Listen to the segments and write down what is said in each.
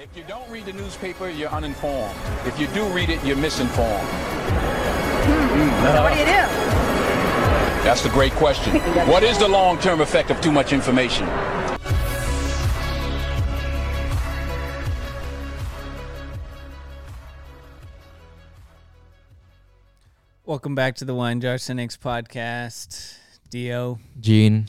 If you don't read the newspaper, you're uninformed. If you do read it, you're misinformed. So what do you do? That's the great question. what is the long-term effect of too much information? Welcome back to the Wine Jar Cynics podcast. Dio. Gene.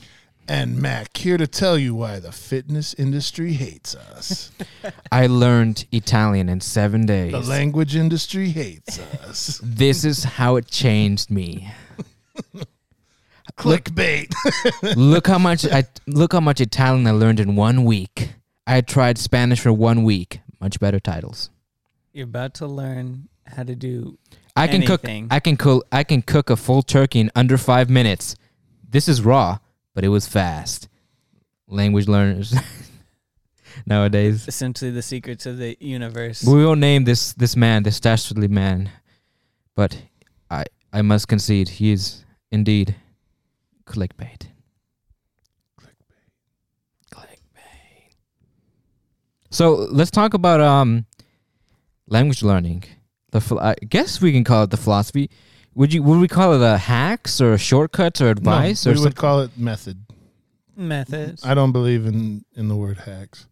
And Mac here to tell you why the fitness industry hates us. I learned Italian in seven days. the language industry hates us. this is how it changed me. Clickbait. look how much I look how much Italian I learned in one week. I tried Spanish for one week. Much better titles. You're about to learn how to do I can Anything. cook. I can cook. I can cook a full turkey in under five minutes. This is raw, but it was fast. Language learners nowadays. essentially the secrets of the universe. We will name this this man, this dastardly man, but I I must concede he is indeed clickbait. Clickbait. Clickbait. So let's talk about um language learning. The phil- I guess we can call it the philosophy. Would you would we call it a hacks or a shortcuts or advice no, or we would something? call it method. Methods. I don't believe in in the word hacks.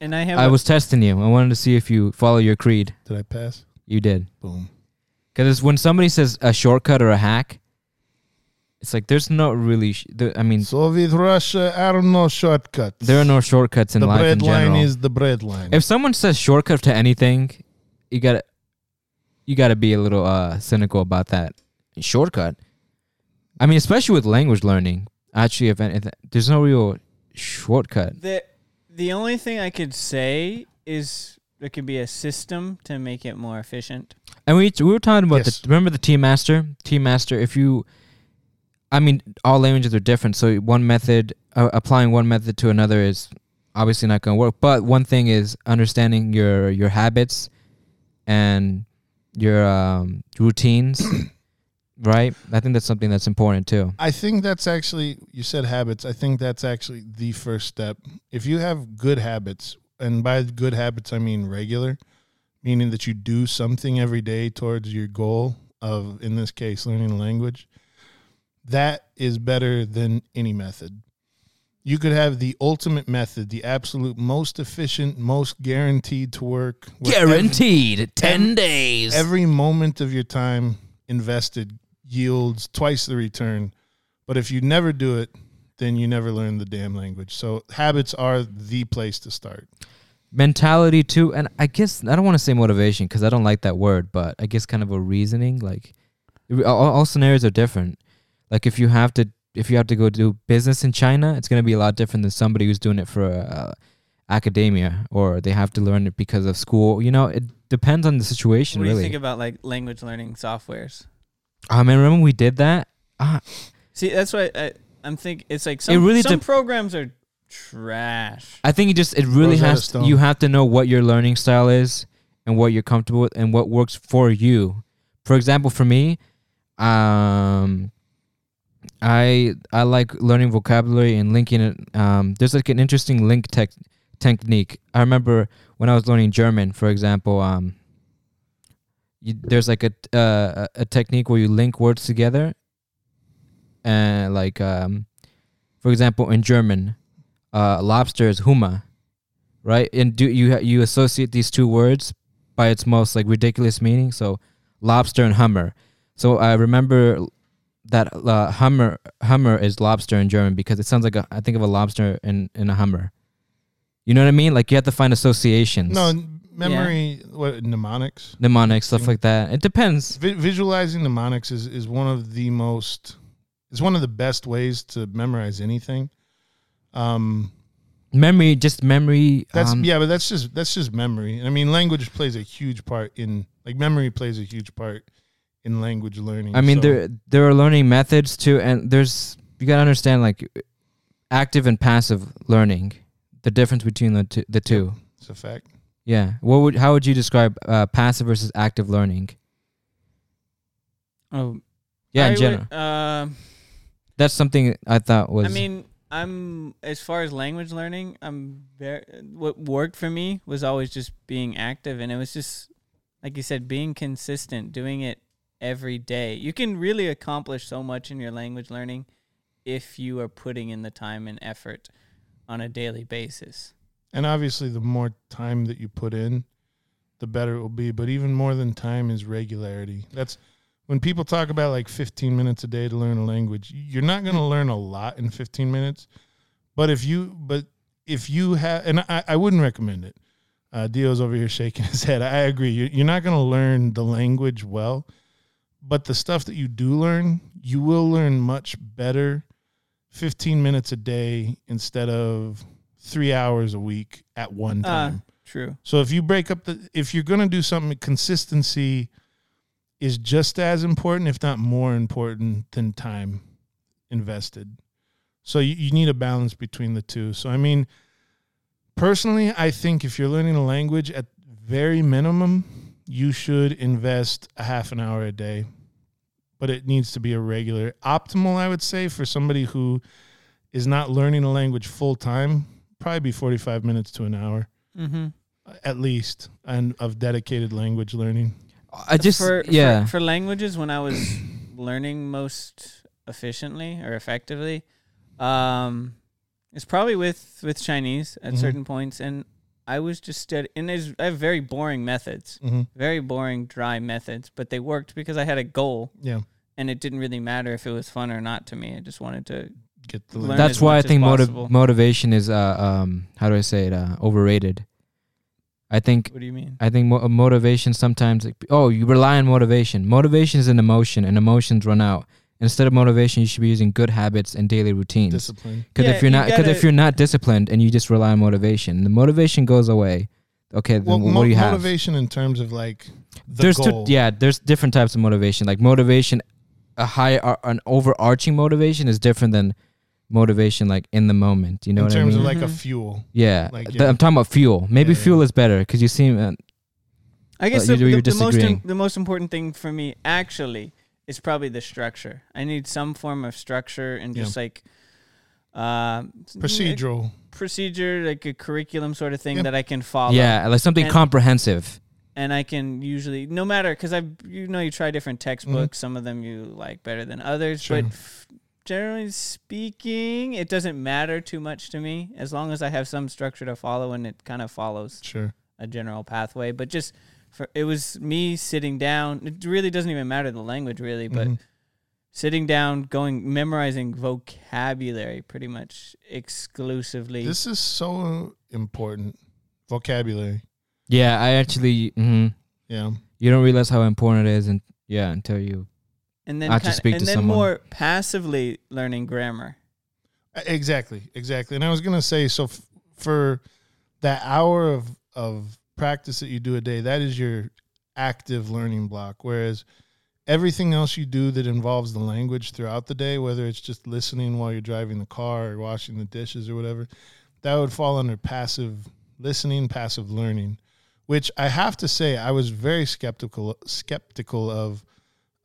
and I have I a- was testing you. I wanted to see if you follow your creed. Did I pass? You did. Boom. Because when somebody says a shortcut or a hack, it's like there's no really. Sh- there, I mean, Soviet Russia There are no shortcuts. there are no shortcuts in the life bread in general. line is the bread line. if someone says shortcut to anything, you gotta, you gotta be a little uh, cynical about that shortcut. I mean, especially with language learning. Actually, if anything, there's no real shortcut. the the only thing I could say is there could be a system to make it more efficient. And we we were talking about Yes. the remember the team master team master. If you, I mean, all languages are different. So one method uh, applying one method to another is obviously not going to work. But one thing is understanding your your habits and your um, routines. right. I think that's something that's important too. I think that's actually you said habits. I think that's actually the first step. If you have good habits, and by good habits I mean regular, meaning that you do something every day towards your goal of in this case learning a language, that is better than any method. You could have the ultimate method, the absolute most efficient, most guaranteed to work. where every- Guaranteed ten days. every moment of your time invested yields twice the return. But if you never do it, then you never learn the damn language. So habits are the place to start. mentality too and i guess i don't want to say motivation because i don't like that word but i guess kind of a reasoning like all, all scenarios are different like if you have to if you have to go do business in china it's going to be a lot different than somebody who's doing it for uh, academia or they have to learn it because of school you know it depends on the situation What do you really think about like language learning softwares? i mean remember we did that ah, See, that's why I, I'm think it's like some really some dep- programs are trash. I think it just it really Rosetta has Stone. you have to know what your learning style is and what you're comfortable with and what works for you. For example, for me, um I I like learning vocabulary and linking it um there's like an interesting link tech technique. I remember when I was learning German, for example, um you, there's like a uh, a technique where you link words together and like um for example in German uh, lobster is Hummer, right? And do you you associate these two words by its most like ridiculous meaning? So lobster and hummer. So I remember that uh, hummer hummer is lobster in German because it sounds like a, I think of a lobster in in a hummer. You know what I mean? Like you have to find associations, No, memory, what mnemonics. mnemonics, stuff like that. It depends. Vi- visualizing mnemonics is, is one of the most, it's one of the best ways to memorize anything. Um, Memory, just memory. That's um, yeah, but that's just that's just memory. I mean, language plays a huge part in like memory plays a huge part in language learning. I mean, So, there there are learning methods too, and there's you gotta understand like active and passive learning, the difference between the two. The two. it's a fact. Yeah. What would how would you describe uh, passive versus active learning? Oh, Yeah, I in would- general. uh, That's something I thought was. I mean, I'm as far as language learning, I'm very. What worked for me was always just being active, and it was just like you said, being consistent, doing it every day. You can really accomplish so much in your language learning if you are putting in the time and effort on a daily basis. And obviously, the more time that you put in, the better it will be. But even more than time is regularity. That's when people talk about like 15 minutes a day to learn a language. You're not going to learn a lot in 15 minutes. But if you, but if you have, and I, I wouldn't recommend it. Uh, Dio's over here shaking his head. I agree. You're, you're not going to learn the language well, but the stuff that you do learn, you will learn much better 15 minutes a day instead of three hours a week at one Uh, time. true. So if you break up the, if you're going to do something, consistency is just as important, if not more important than time invested. So you, you need a balance between the two. So, I mean, personally, I think if you're learning a language at very minimum, you should invest a half an hour a day, but it needs to be a regular. Optimal, I would say, for somebody who is not learning a language full time, probably be 45 minutes to an hour Mm-hmm. at least and of dedicated language learning. I just for, yeah. for, for languages when I was learning most efficiently or effectively, um, it's probably with with Chinese at Mhm. certain points, and I was just study and there's I have very boring methods, Mm-hmm. very boring dry methods, but they worked because I had a goal, Yeah, and it didn't really matter if it was fun or not to me. I just wanted to. get the Learn That's as why I much as think motiv- motivation is uh um how do I say it uh overrated. I think What do you mean? I think mo- motivation sometimes like, oh you rely on motivation. Motivation is an emotion and emotions run out. Instead of motivation, you should be using good habits and daily routines. discipline. Because Yeah, if you're you not, because if you're not disciplined and you just rely on motivation, the motivation goes away. Okay, then Well, what mo- do you have? motivation in terms of like the there's goal. two, yeah, there's different types of motivation. Like motivation, a high, uh, an overarching motivation is different than motivation like in the moment. You know in what I terms mean? of like a Mhm. fuel. yeah, like, yeah. I'm talking about fuel. Maybe Yeah, yeah. fuel is better because you seem. Uh, I guess Uh, the, you- you're the, the most disagreeing. the most important thing for me actually is probably the structure. I need some form of structure and Yeah. just like uh, Procedural. procedure, like a curriculum sort of thing Yeah. that I can follow. yeah, like something And- comprehensive. and I can usually no matter because I you know you try different Mm-hmm. textbooks. Some of them you like better than others, Sure. but f- generally speaking, it doesn't matter too much to me as long as I have some structure to follow and it kind of follows Sure. a general pathway. But just for it was me sitting down. It really doesn't even matter the language really, but Mhm. sitting down, going memorizing vocabulary pretty much exclusively. This is so important. Vocabulary. Yeah, I actually. hmm Yeah. You don't realize how important it is, and yeah, until you. and then I have to kind- speak and to then someone. more passively learning grammar. Exactly, exactly. And I was gonna say, so f- for that hour of of practice that you do a day, that is your active learning block. Whereas everything else you do that involves the language throughout the day, whether it's just listening while you're driving the car or washing the dishes or whatever, that would fall under passive listening, passive learning. Which I have to say, I was very skeptical skeptical of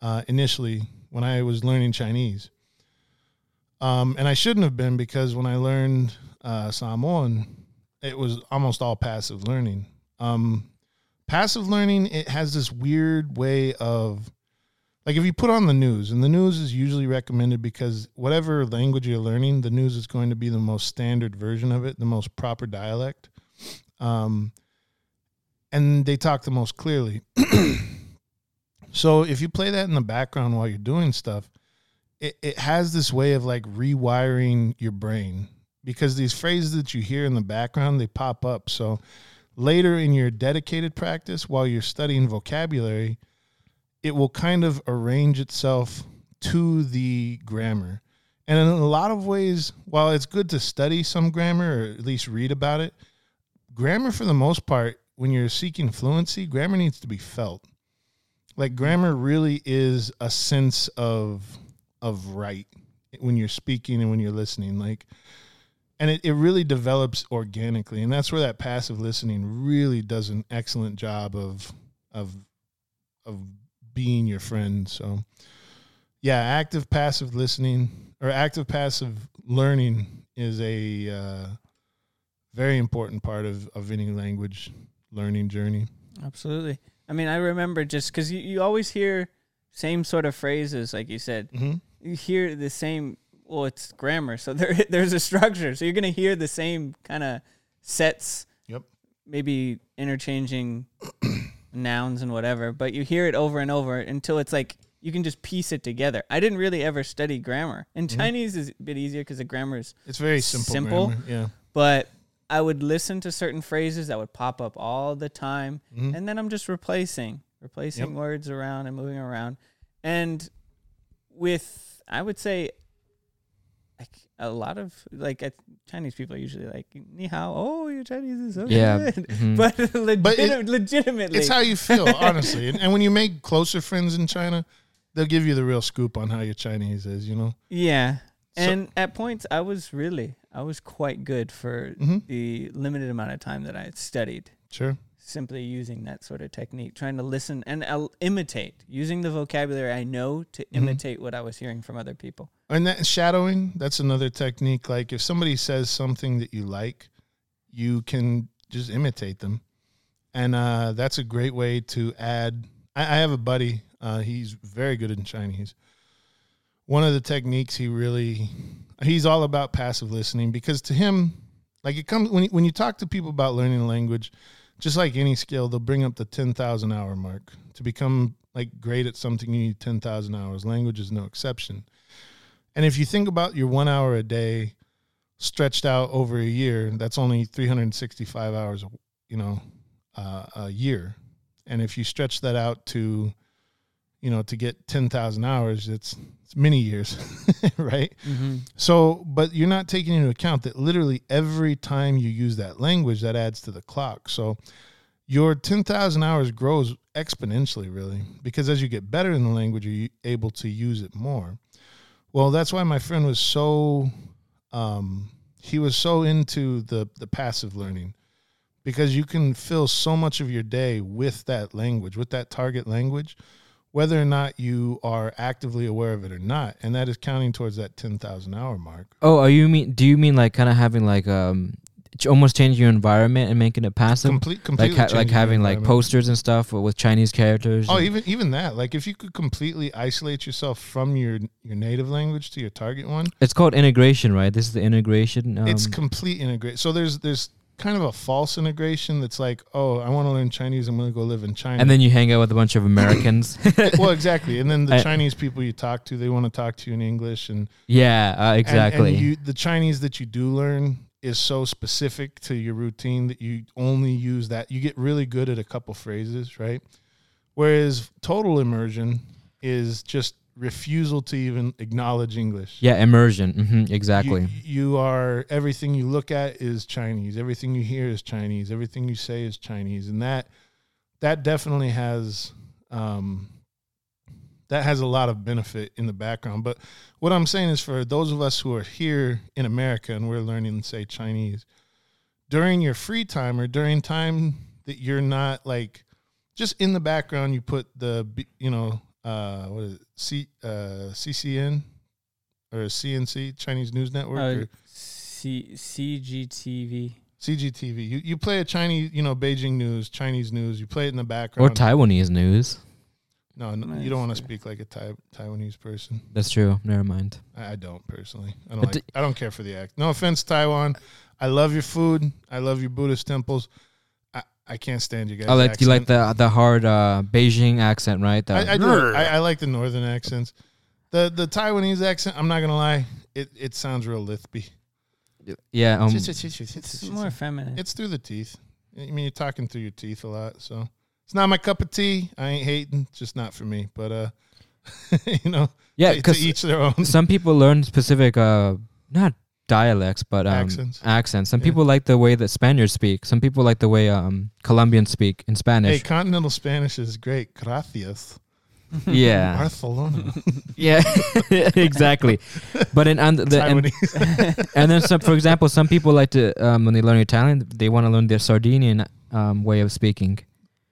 uh, initially when I was learning Chinese. Um, and I shouldn't have been because when I learned uh, Samoan, it was almost all passive learning. Um, passive learning, it has this weird way of, like, if you put on the news, and the news is usually recommended because whatever language you're learning, the news is going to be the most standard version of it, the most proper dialect. Um, and they talk the most clearly. so if you play that in the background while you're doing stuff, it, it has this way of like rewiring your brain because these phrases that you hear in the background they pop up so later in your dedicated practice while you're studying vocabulary it will kind of arrange itself to the grammar. And in a lot of ways while it's good to study some grammar or at least read about it grammar for the most part when you're seeking fluency grammar needs to be felt. Like grammar really is a sense of of right when you're speaking and when you're listening. Like and it, it really develops organically and that's where that passive listening really does an excellent job of of of being your friend so yeah active passive listening or active passive learning is a uh, very important part of of any language learning journey. Absolutely. I mean, I remember just because you, you always hear same sort of phrases, like you said. Mm-hmm. You hear the same. Well, it's grammar, so there there's a structure. So you're gonna hear the same kind of sets. Yep. Maybe interchanging nouns and whatever, but you hear it over and over until it's like you can just piece it together. I didn't really ever study grammar. And Chinese is a bit easier because the grammar is It's very simple. Simple? grammar, Yeah. but I would listen to certain phrases that would pop up all the time, Mhm. and then I'm just replacing, replacing Yep. words around and moving around, and with I would say, like a lot of like uh, Chinese people are usually like ni hao, oh your Chinese is so Yeah, good, mhm. but, legit- But it- legitimately, It's how you feel, honestly. and, and when you make closer friends in China, they'll give you the real scoop on how your Chinese is. You know. yeah. So- And at points, I was really, I was quite good for Mhm. the limited amount of time that I had studied. Sure. Simply using that sort of technique, trying to listen and uh, imitate, using the vocabulary I know to Mm-hmm. imitate what I was hearing from other people. And that shadowing, that's another technique. Like if somebody says something that you like, you can just imitate them. And uh, that's a great way to add. I, I have a buddy, uh, he's very good in Chinese. One of the techniques he really, he's all about passive listening because to him, like it comes when you, when you talk to people about learning a language, just like any skill, they'll bring up the 10,000 hour mark. To become like great at something, you need 10,000 hours. Language is no exception. And if you think about your one hour a day stretched out over a year, that's only 365 hours, you know, uh, a year. And if you stretch that out to, you know, to get 10,000 hours, it's, it's many years, right? Mm-hmm. So, but you're not taking into account that literally every time you use that language, that adds to the clock. So, your 10,000 hours grows exponentially, really, because as you get better in the language, you're able to use it more. Well, that's why my friend was so, um, he was so into the the passive learning, because you can fill so much of your day with that language, with that target language, whether or not you are actively aware of it or not, and that is counting towards that 10,000 hour mark. Oh, are you mean? Do you mean like kind of having like um, almost changing your environment and making it passive? Complete, like completely ha- like having like posters and stuff with Chinese characters. Oh, even even that. Like if you could completely isolate yourself from your your native language to your target one, it's called integration, right? This is the integration. Um, it's complete integration. So there's there's kind of a false integration that's like, oh, I want to learn Chinese. I'm going to go live in China. and then you hang out with a bunch of Americans. well, exactly. And then the I- Chinese people you talk to, they want to talk to you in English, and yeah, uh, and- exactly. And, you, the Chinese that you do learn is so specific to your routine that you only use that. You get really good at a couple phrases, right? Whereas total immersion is just refusal to even acknowledge English. yeah, immersion. hmm exactly. You, you are everything you look at is Chinese. Everything you hear is Chinese. Everything you say is Chinese, and that that definitely has um, that has a lot of benefit in the background. But what I'm saying is, for those of us who are here in America and we're learning, say Chinese, during your free time or during time that you're not like just in the background, you put the you know uh, what is it C uh, CCN or CNC Chinese News Network Uh, or C- CGTV. CGTV. You you play a Chinese you know Beijing news, Chinese news. You play it in the background. Or Taiwanese news. no, no, you don't want to speak like a tai- Taiwanese person. That's true. Never mind. I, I don't personally. I don't like, I don't care for the act. No offense, Taiwan. I love your food. I love your Buddhist temples. I, I can't stand you guys. I like you like the the hard uh, Beijing accent, right? The, I, I do. I, I like the northern accents. The the Taiwanese accent. I'm not gonna lie. It it sounds real lispy. yeah. Um, It's more feminine. It's through the teeth. I mean, you're talking through your teeth a lot, so it's not my cup of tea. I ain't hating, just not for me. But uh, you know, yeah, to, to because each their own. some people learn specific uh not dialects but um, Accents. accents. Some Yeah. people like the way that Spaniards speak. Some people like the way um Colombians speak in Spanish. Hey, Spanish. continental Spanish is great. Gracias, yeah, Barcelona. yeah, exactly. But in and the and, and then some, for example, some people like to um, when they learn Italian, they want to learn their Sardinian um, way of speaking.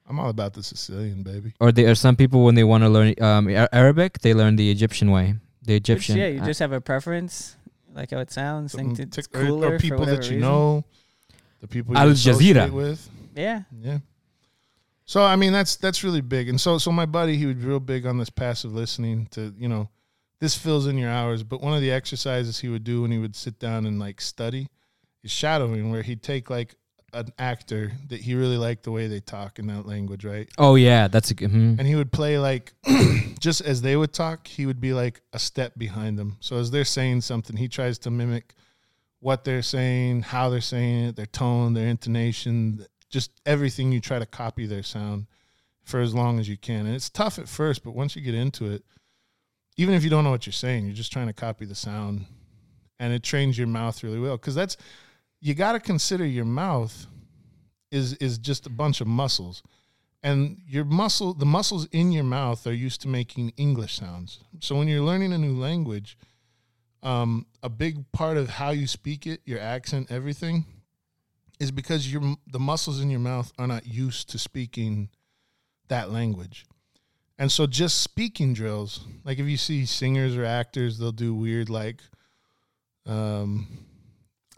I'm all about the Sicilian, baby. Or there are some people when they want to learn um, Arabic, they learn the Egyptian way, the Which, Egyptian. yeah, you uh, just have a preference. Like how it sounds. Something mm, Think it's tick- uh, cooler or people for that you reason. know, the people you Al associate Jazeera. with. Yeah, Yeah. So I mean that's that's really big. And so so my buddy he was real big on this passive listening to, you know, this fills in your hours, but one of the exercises he would do when he would sit down and like study is shadowing where he'd take like an actor that he really liked the way they talk in that language, right? Oh yeah, that's a good. mhm. And he would play like just as they would talk, he would be like a step behind them. So as they're saying something, he tries to mimic what they're saying, how they're saying it, their tone, their intonation, just everything you try to copy their sound for as long as you can. And it's tough at first, but once you get into it, even if you don't know what you're saying, you're just trying to copy the sound and it trains your mouth really well cuz that's you got to consider your mouth is is just a bunch of muscles. And your muscle the muscles in your mouth are used to making english sounds. So when you're learning a new language um, a big part of how you speak it your accent everything is because your the muscles in your mouth are not used to speaking that language. And so just speaking drills like if you see singers or actors they'll do weird like um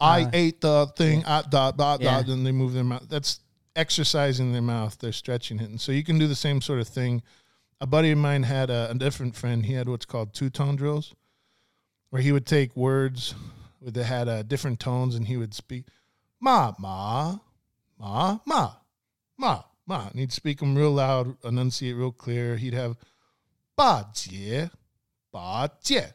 I Uh, ate the thing, uh, dot, dot, Yeah. dot, and they move their mouth. That's exercising their mouth. They're stretching it. And so you can do the same sort of thing. A buddy of mine had a, a different friend. He had what's called two tone drills, where he would take words that had uh, different tones and he would speak ma, ma, ma, ma, ma, ma. And he'd speak them real loud, enunciate real clear. He'd have ba, jie, ba, jie,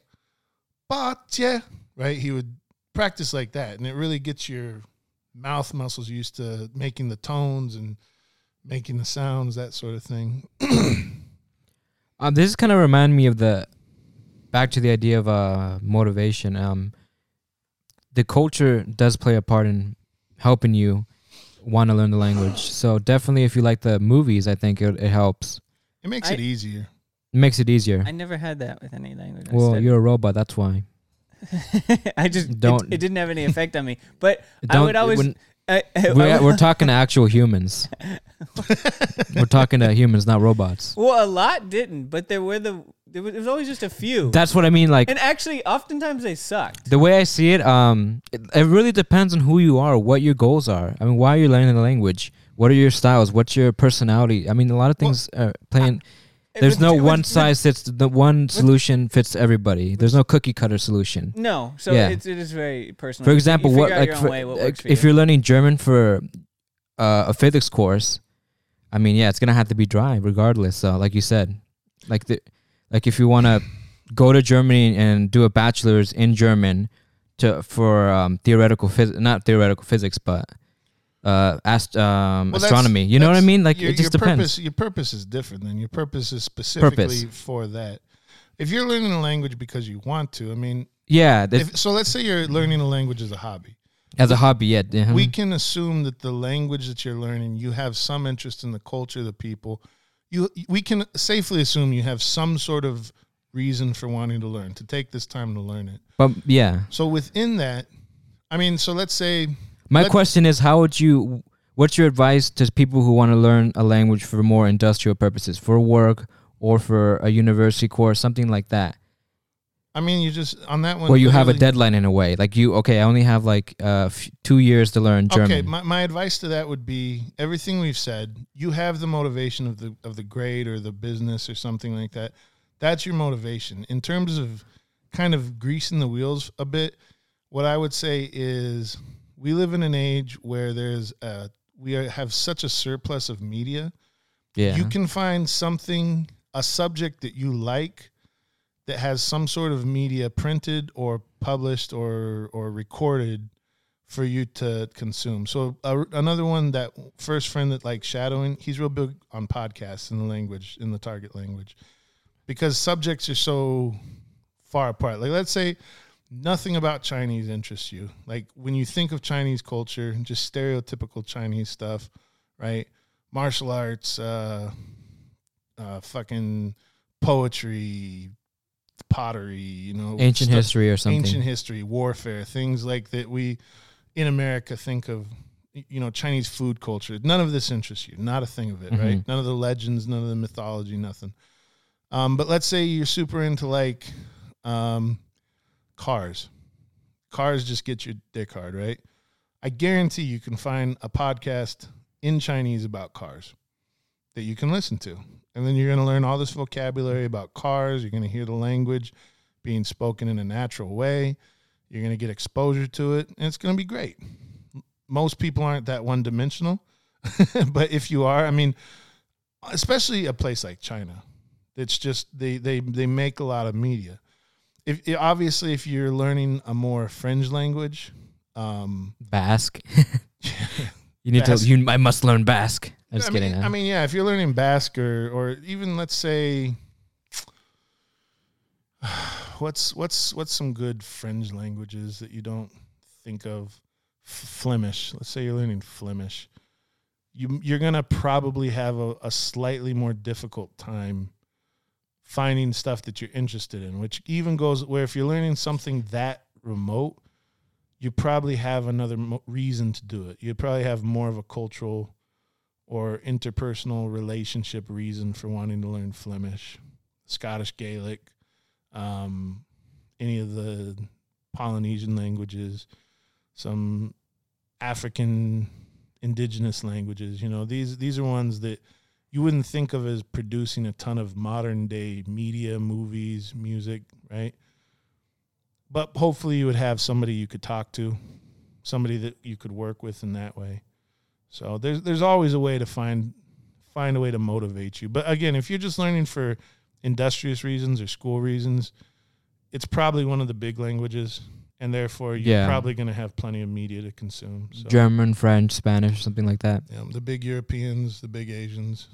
ba, jie, right? He would practice like that and it really gets your mouth muscles used to making the tones and making the sounds that sort of thing Um, this kind of remind me of the back to the idea of uh motivation. Um, the culture does play a part in helping you want to learn the language. So definitely, if you like the movies, I think it, it helps. it makes I- it easier It makes it easier. I never had that with any language. Well, you're a robot. That's why. I just Don't- It, it didn't have any effect on me. But I would always. when- I, I, we're, we're talking to actual humans. we're talking to humans, not robots. well, a lot didn't, but there were the there was, there was always just a few. That's what I mean. Like and actually, oftentimes they sucked. the way I see it, um, it, it really depends on who you are, what your goals are. I mean, why are you learning the language? What are your styles? What's your personality? I mean, a lot of things are playing. There's no one size fits the one solution fits everybody. There's no cookie cutter solution. No, so Yeah. it's, it is very personal. For You example, what out like your own for, way, what like, for if you. you're learning German for uh, a physics course, I mean, yeah, it's gonna have to be dry regardless. So, like you said, like the like if you want to go to Germany and do a bachelor's in German to for um, theoretical phys- not theoretical physics, but uh, ast- um, Well, astronomy. You know what I mean? Like your, it just your depends. purpose your purpose is different then your purpose is specifically for that if you're learning a language because you want to i mean Yeah, if, so let's say you're learning a language as a hobby as a hobby, yeah. uh-huh. we can assume that the language that you're learning you have some interest in the culture the people you we can safely assume you have some sort of reason for wanting to learn to take this time to learn it but yeah, so within that i mean so let's say My Let- question is, how would you? What's your advice to people who want to learn a language for more industrial purposes, for work or for a university course, something like that, i mean you just on that one where you have a deadline in a way? Like you, okay, I only have like uh, f- two years to learn German. Okay, my, my advice to that would be everything we've said. You have the motivation of the of the grade or the business or something like that. That's your motivation. In terms of kind of greasing the wheels a bit, what I would say is we live in an age where there's a we are, have such a surplus of media. yeah, You can find something a subject that you like that has some sort of media printed or published or or recorded for you to consume. So uh, another one that first friend that likes shadowing, he's real big on podcasts in the language in the target language because subjects are so far apart. Like let's say nothing about Chinese interests you. Like when you think of Chinese culture, just stereotypical Chinese stuff, right? Martial arts, uh, uh, fucking poetry, pottery, you know, ancient stuff- history or something. ancient history, warfare, things like that we in America think of you know, Chinese food culture. None of this interests you. Not a thing of it, Mhm. right? None of the legends, none of the mythology, nothing. Um, but let's say you're super into like um, cars. cars just get your dick hard, right? I guarantee you can find a podcast in Chinese about cars that you can listen to. And then you're going to learn all this vocabulary about cars. You're going to hear the language being spoken in a natural way. You're going to get exposure to it, and it's going to be great. Most people aren't that one dimensional, but if you are, I mean, especially a place like China, it's just they they they make a lot of media. If obviously if you're learning a more fringe language, um, Basque. you need Basque. to. You. I must learn Basque. I'm just I kidding. mean. I mean, yeah, if you're learning Basque or, or even let's say, what's what's what's some good fringe languages that you don't think of? Flemish. Let's say you're learning Flemish. You you're gonna probably have a, a slightly more difficult time finding stuff that you're interested in, which even goes where if you're learning something that remote, you probably have another mo- reason to do it. You probably have more of a cultural or interpersonal relationship reason for wanting to learn Flemish, Scottish Gaelic, um, any of the Polynesian languages, some African indigenous languages. You know, these these are ones that you wouldn't think of as producing a ton of modern day media, movies, music, right? But hopefully you would have somebody you could talk to, somebody that you could work with in that way. So there's there's always a way to find find a way to motivate you. But again, if you're just learning for industrious reasons or school reasons, it's probably one of the big languages, and therefore you're Yeah. probably going to have plenty of media to consume. So, German, French, Spanish, something like that. yeah, the big Europeans, the big Asians.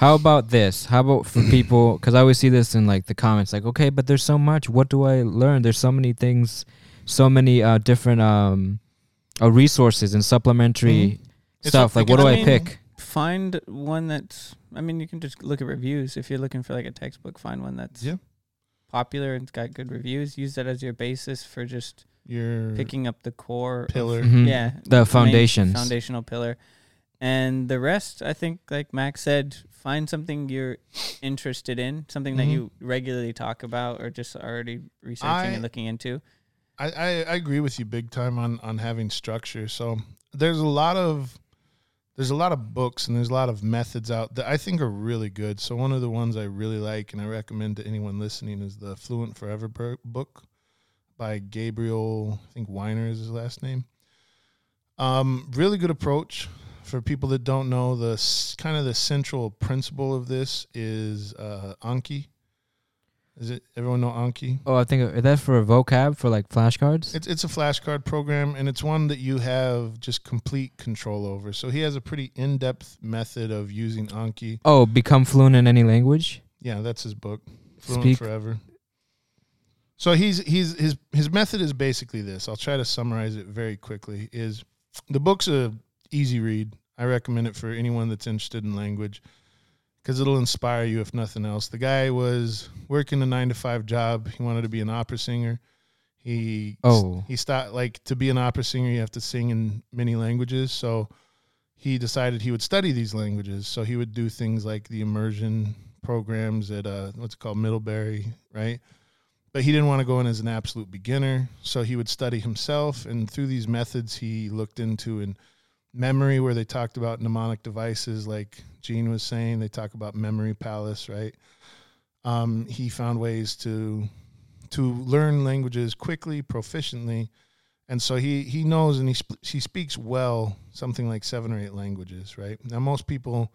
Yeah. How about this? How about for people? Because I always see this in like the comments, like, okay, but there's so much. What do I learn? There's so many things, so many uh, different um, uh, resources and supplementary It's stuff. Like, what do I I mean- pick? Find one that's. I mean, you can just look at reviews. If you're looking for like a textbook, find one that's Yeah. popular and it's got good reviews. Use that as your basis for just Your picking up the core. of- pillar. Mhm. yeah, The main foundations. foundational pillar, and the rest. I think, like Max said, find something you're interested in, something that Mhm. you regularly talk about or just already researching I- and looking into. I, I, I agree with you big time on on having structure. So there's a lot of there's a lot of books and there's a lot of methods out that I think are really good. So one of the ones I really like and I recommend to anyone listening is the Fluent Forever book by Gabriel. I think Wyner is his last name. Um, really good approach for people that don't know the kind of the central principle of this is uh, Anki. Is it everyone know Anki? Oh, I think is that for a vocab for like flashcards. It's it's a flashcard program, and it's one that you have just complete control over. So he has a pretty in depth method of using Anki. oh, become fluent in any language. Yeah, that's his book, Fluent Speak. Forever. So he's he's his his method is basically this. I'll try to summarize it very quickly. Is the book's a easy read. I recommend it for anyone that's interested in language because it'll inspire you if nothing else. The guy was working a nine to five job. He wanted to be an opera singer. He Oh. he stopped like to be an opera singer. You have to sing in many languages. So he decided he would study these languages. So he would do things like the immersion programs at uh, what's it called Middlebury, right? But he didn't want to go in as an absolute beginner, so he would study himself. And through these methods, he looked into in memory, where they talked about mnemonic devices, like Gene was saying. They talk about memory palace, right? Um, he found ways to to learn languages quickly, proficiently, and so he he knows and he sp- he speaks well something like seven or eight languages, right? Now most people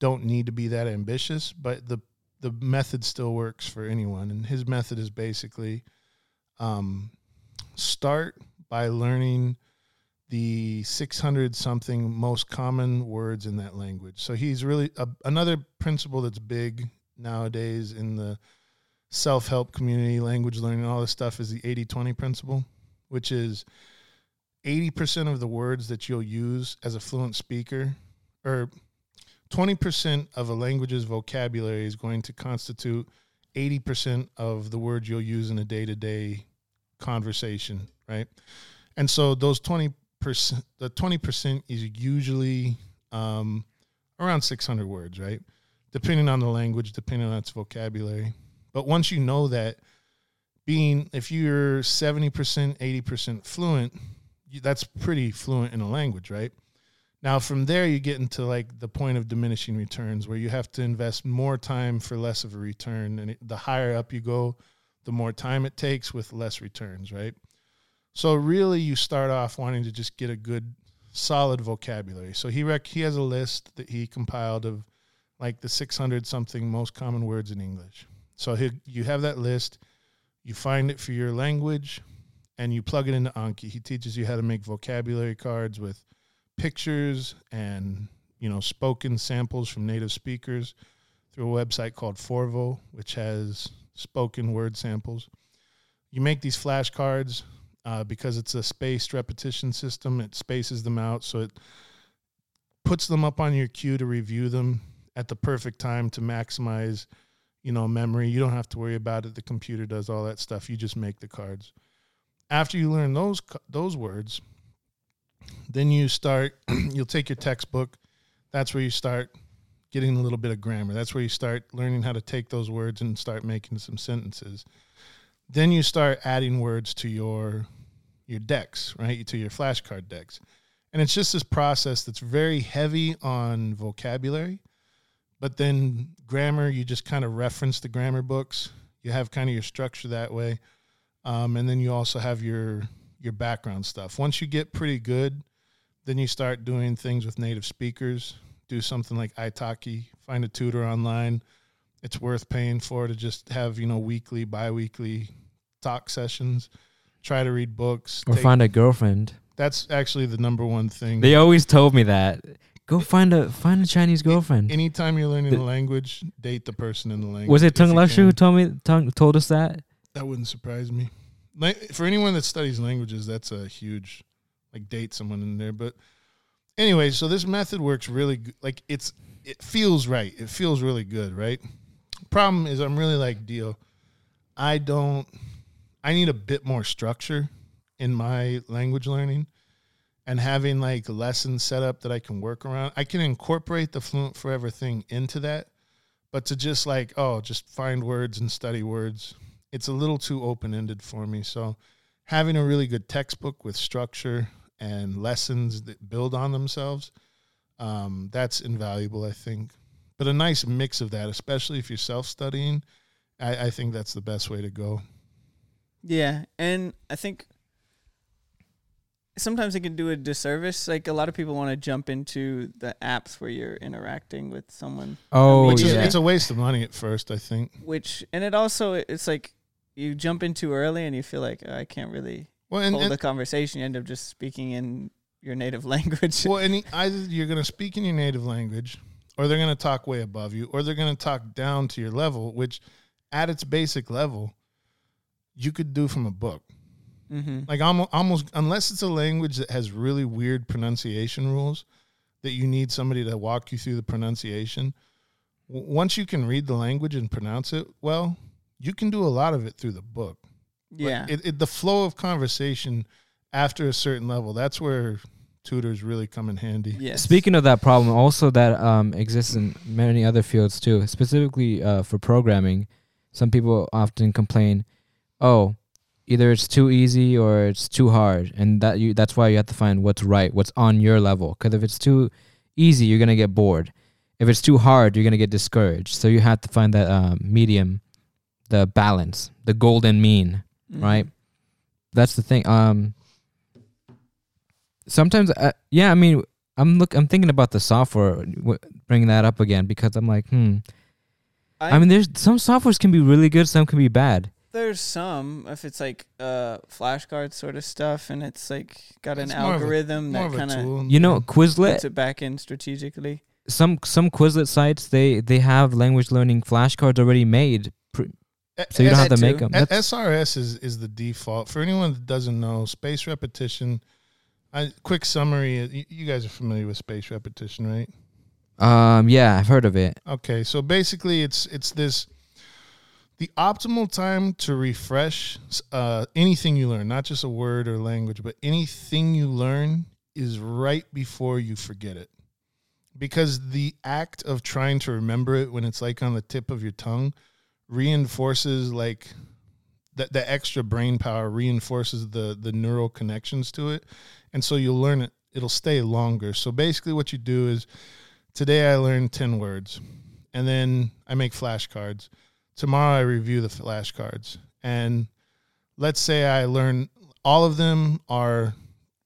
don't need to be that ambitious, but the the method still works for anyone, and his method is basically um, start by learning the 600 something most common words in that language. So he's really a, another principle that's big nowadays in the self help community, language learning, all this stuff is the 80 20 principle, which is 80% of the words that you'll use as a fluent speaker, or 20% of a language's vocabulary is going to constitute 80% of the words you'll use in a day to day conversation, right? And so those 20%, the 20% is usually um, around 600 words, right? Depending on the language, depending on its vocabulary. But once you know that, being if you're 70%, 80% fluent, you, that's pretty fluent in a language, right? Now from there you get into like the point of diminishing returns where you have to invest more time for less of a return and it, the higher up you go, the more time it takes with less returns, right? So really you start off wanting to just get a good solid vocabulary. So he rec- he has a list that he compiled of like the 600 something most common words in English. So he, you have that list, you find it for your language, and you plug it into Anki. He teaches you how to make vocabulary cards with pictures and you know spoken samples from native speakers through a website called Forvo, which has spoken word samples. You make these flashcards uh, because it's a spaced repetition system. It spaces them out, so it puts them up on your queue to review them at the perfect time to maximize, you know, memory. You don't have to worry about it. The computer does all that stuff. You just make the cards. After you learn those those words, then you start. you'll take your textbook. That's where you start getting a little bit of grammar. That's where you start learning how to take those words and start making some sentences. Then you start adding words to your your decks, right? To your flashcard decks. And it's just this process that's very heavy on vocabulary, but then grammar, you just kind of reference the grammar books. You have kind of your structure that way. Um, and then you also have your your background stuff. Once you get pretty good, then you start doing things with native speakers. Do something like Italki, find a tutor online. It's worth paying for to just have, you know, weekly, bi-weekly talk sessions. Try to read books. Or take- find a girlfriend. that's actually the number one thing. They always told me that. Go find a find a Chinese girlfriend. Anytime you're learning The- a language, date the person in the language. Was it Tung you Lashu who told me tongue, told us that? That wouldn't surprise me. Like, for anyone that studies languages, that's a huge like date someone in there. But anyway, so this method works really good. Like it's it feels right. It feels really good, right? Problem is, I'm really like deal. I don't. I need a bit more structure in my language learning, and having like lessons set up that I can work around. I can incorporate the Fluent Forever thing into that, but to just like oh, just find words and study words it's a little too open ended for me. So having a really good textbook with structure and lessons that build on themselves, um, that's invaluable, I think. But a nice mix of that, especially if you're self studying, I, I think that's the best way to go. Yeah, and I think sometimes it can do a disservice. Like a lot of people want to jump into the apps where you're interacting with someone, Oh Which is yeah. it's a waste of money at first, I think. which and it also it's like you jump in too early and you feel like "Oh, I can't really Well, and, hold and the conversation. You end up just speaking in your native language. well, and either you're going to speak in your native language, or they're going to talk way above you, or they're going to talk down to your level, which at its basic level, you could do from a book. mm-hmm. Like almost, almost unless it's a language that has really weird pronunciation rules that you need somebody to walk you through the pronunciation. w- Once you can read the language and pronounce it well, you can do a lot of it through the book. Like, Yeah, it, it, the flow of conversation after a certain level, that's where tutors really come in handy. yes. Speaking of that problem, also that um, exists in many other fields too, specifically uh, for programming. Some people often complain, "Oh, either it's too easy or it's too hard," and that you that's why you have to find what's right, what's on your level. Because if it's too easy, you're gonna get bored. If it's too hard, you're gonna get discouraged. So you have to find that um, medium, the balance, the golden mean Mhm. right? That's the thing. Um, sometimes, uh, yeah, I mean, I'm look, I'm thinking about the software, w- bringing that up again because I'm like, hmm. I, mean, there's some softwares can be really good, some can be bad. There's some if it's like uh flashcard sort of stuff and it's like got an It's more of a- algorithm More that of a kind of tool. You know, Quizlet puts Quizlet. it back in strategically. Some some Quizlet sites they they have language learning flashcards already made, pr- so you don't have to make too. them. A- SRS is, is the default. For anyone that doesn't know, space repetition. I, quick summary: uh, you, you guys are familiar with space repetition, right? Um, yeah, I've heard of it. Okay, so basically, it's it's this the optimal time to refresh uh, anything you learn, not just a word or language, but anything you learn is right before you forget it, because the act of trying to remember it when it's like on the tip of your tongue reinforces like that the extra brain power reinforces the the neural connections to it, and so you'll learn it. It'll stay longer. So basically, what you do is today I learned ten words, and then I make flashcards. Tomorrow I review the flashcards, and let's say I learn all of them are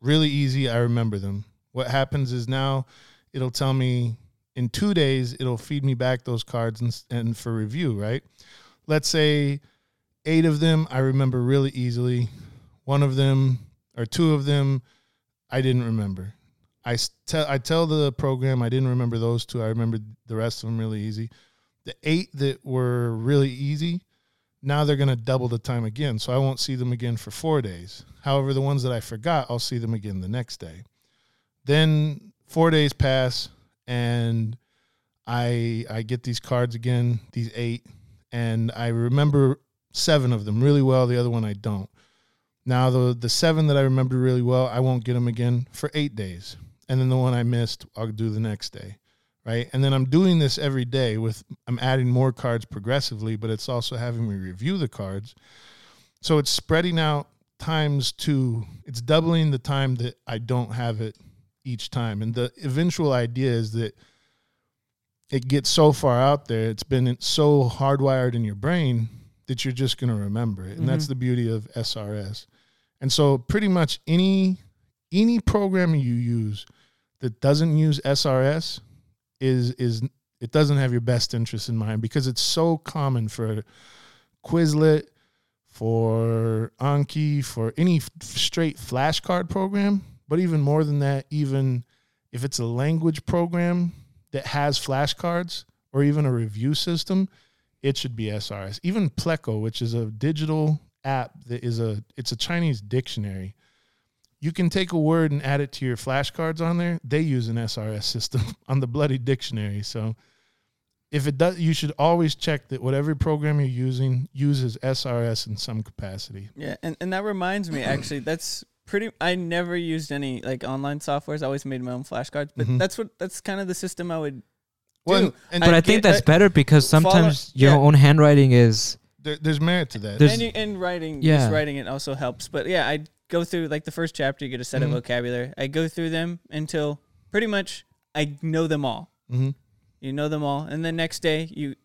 really easy. I remember them. What happens is now it'll tell me in two days it'll feed me back those cards and, and for review right let's say eight of them i remember really easily one of them or two of them i didn't remember i tell i tell the program i didn't remember those two i remember the rest of them really easy the eight that were really easy now they're going to double the time again so i won't see them again for four days however the ones that i forgot i'll see them again the next day then four days pass and I I get these cards again, these eight, and I remember seven of them really well. The other one I don't. Now the the seven that I remember really well, I won't get them again for eight days, and then the one I missed, I'll do the next day, right? And then I'm doing this every day with I'm adding more cards progressively, but it's also having me review the cards, so it's spreading out times two. It's doubling the time that I don't have it each time. And the eventual idea is that it gets so far out there, it's been so hardwired in your brain that you're just going to remember it. And mm-hmm. that's the beauty of SRS. And so pretty much any any program you use that doesn't use SRS is is it doesn't have your best interest in mind because it's so common for Quizlet, for Anki, for any f- straight flashcard program but even more than that, even if it's a language program that has flashcards or even a review system, it should be SRS. Even Pleco, which is a digital app that is a it's a Chinese dictionary. You can take a word and add it to your flashcards on there. They use an SRS system on the bloody dictionary. So if it does you should always check that whatever program you're using uses SRS in some capacity. Yeah, and, and that reminds me actually that's pretty I never used any like online softwares. I always made my own flashcards, but mm-hmm. that's what that's kind of the system I would well, do. And, but I, I think that's I, better because sometimes follow, your yeah. own handwriting is there, there's merit to that. and, you, and writing, yeah. just writing it also helps. But yeah, I go through like the first chapter, you get a set mm-hmm. of vocabulary. I go through them until pretty much I know them all. Mm-hmm. You know them all, and then next day you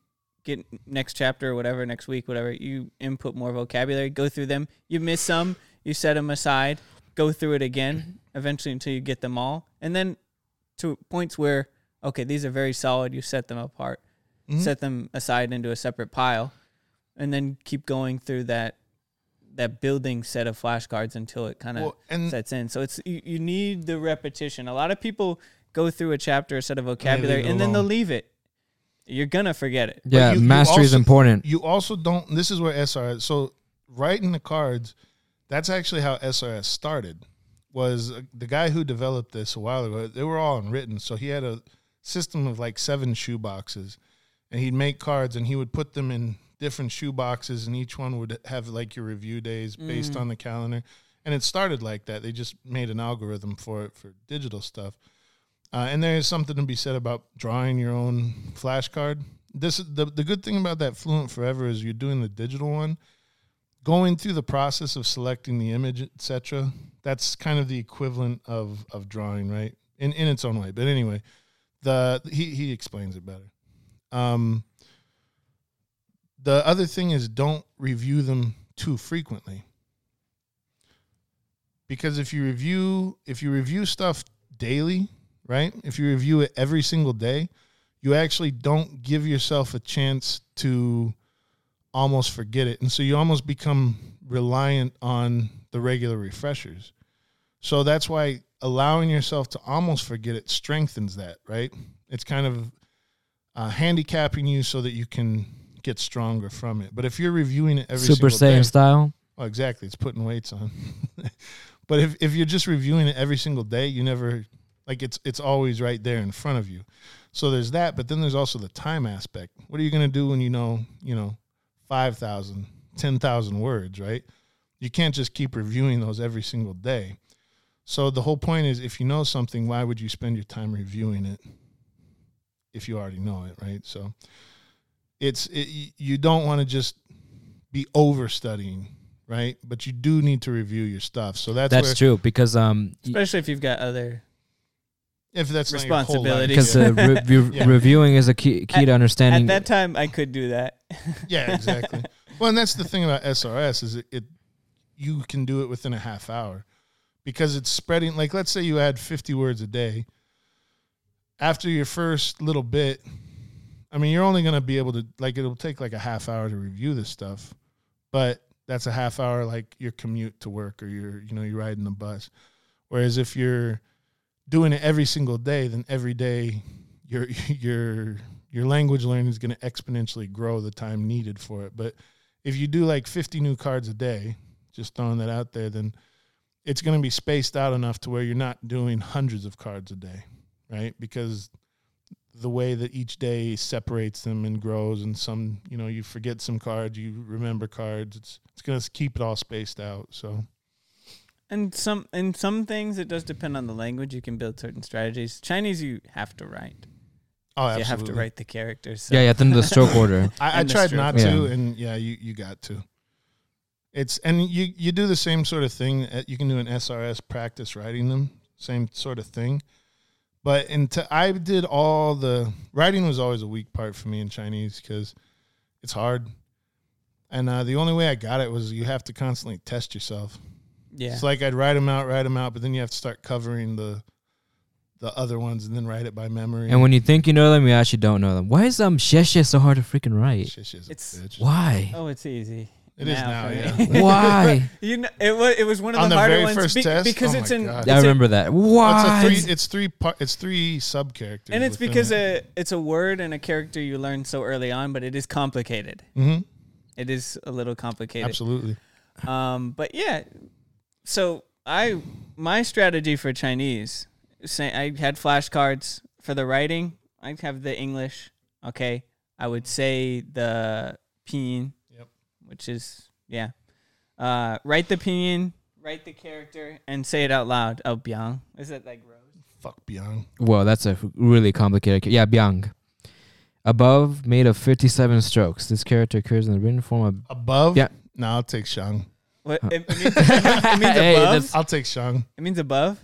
get next chapter or whatever, next week, whatever. You input more vocabulary, go through them. You miss some, you set them aside, go through it again, eventually until you get them all, and then to points where okay, these are very solid. You set them apart, mm-hmm. set them aside into a separate pile, and then keep going through that that building set of flashcards until it kind of well, sets in. So it's you, you need the repetition. A lot of people go through a chapter, a set of vocabulary, and, and then they'll leave it. You're gonna forget it. Yeah, you, mastery you also, is important. You also don't. This is where SR. So writing the cards that's actually how SRS started. Was uh, the guy who developed this a while ago? They were all unwritten, so he had a system of like seven shoe boxes, and he'd make cards and he would put them in different shoe boxes, and each one would have like your review days based mm. on the calendar. And it started like that. They just made an algorithm for it for digital stuff. Uh, and there is something to be said about drawing your own flashcard. This the the good thing about that Fluent Forever is you're doing the digital one going through the process of selecting the image, etc. That's kind of the equivalent of of drawing, right? In in its own way. But anyway, the he he explains it better. Um, the other thing is don't review them too frequently. Because if you review if you review stuff daily, right? If you review it every single day, you actually don't give yourself a chance to almost forget it. And so you almost become reliant on the regular refreshers. So that's why allowing yourself to almost forget it strengthens that, right? It's kind of uh, handicapping you so that you can get stronger from it. But if you're reviewing it every Super Saiyan day, style. Oh, exactly. It's putting weights on. but if, if you're just reviewing it every single day, you never like it's it's always right there in front of you. So there's that, but then there's also the time aspect. What are you going to do when you know, you know, 5,000, 10,000 words, right? You can't just keep reviewing those every single day. So the whole point is if you know something, why would you spend your time reviewing it if you already know it, right? So it's it, you don't want to just be over studying. right? But you do need to review your stuff. So that's That's where, true because um y- Especially if you've got other. if that's not your whole life, Responsibility. because uh, re- re- Yeah. reviewing is a key key to understanding. At that time, I could do that. Yeah, exactly. well, and that's the thing about SRS is it, it you can do it within a half hour because it's spreading. Like, let's say you add fifty words a day. After your first little bit, I mean, you're only going to be able to like it'll take like a half hour to review this stuff, but that's a half hour like your commute to work or you're you know you're riding the bus. Whereas if you're doing it every single day, then every day your your your language learning is going to exponentially grow the time needed for it. But if you do like 50 new cards a day, just throwing that out there, then it's going to be spaced out enough to where you're not doing hundreds of cards a day, right? Because the way that each day separates them and grows and some, you know, you forget some cards, you remember cards, it's it's going to keep it all spaced out. So, And some in some things, it does depend on the language. You can build certain strategies. Chinese, you have to write. oh, You have to write the characters. So. yeah, yeah, then the stroke order. I, I tried stroke. not to, Yeah. and yeah, you, you got to. It's and you you do the same sort of thing. uh, You can do an SRS practice writing them, same sort of thing. But into I did all the writing was always a weak part for me in Chinese because it's hard, and uh, the only way I got it was you have to constantly test yourself. Yeah. It's like I'd write them out, write them out, but then you have to start covering the the other ones and then write it by memory. And when you think you know them, you actually don't know them. Why is um sheshe so hard to freaking write? Shish is a It's- bitch. Why? oh, it's easy. It is now, for yeah. Why? you know, it was it was one of On the, the harder very ones first be- test? because Oh it's my in. God. it's Yeah, I in- remember that. Well, Why? it's a three. It's three. Part, it's three sub characters, and it's because uh, it's a word and a character you learn so early on, but it is complicated. hmm It is a little complicated. absolutely. Um, but yeah, so I my strategy for Chinese, say I had flashcards for the writing. I'd have the English. Okay, I would say the pinyin, Yep. Which is yeah. Uh, write the pinyin, write the character, and say it out loud. Oh, biang. Is it like rose? Fuck Beyond. Well, that's a really complicated. ca- Yeah, Byung. Above, made of 57 strokes. This character occurs in the written form of. Above. Yeah. No, I'll take Shang. What it, it means, it means Hey, above. I'll take Shang. It means above.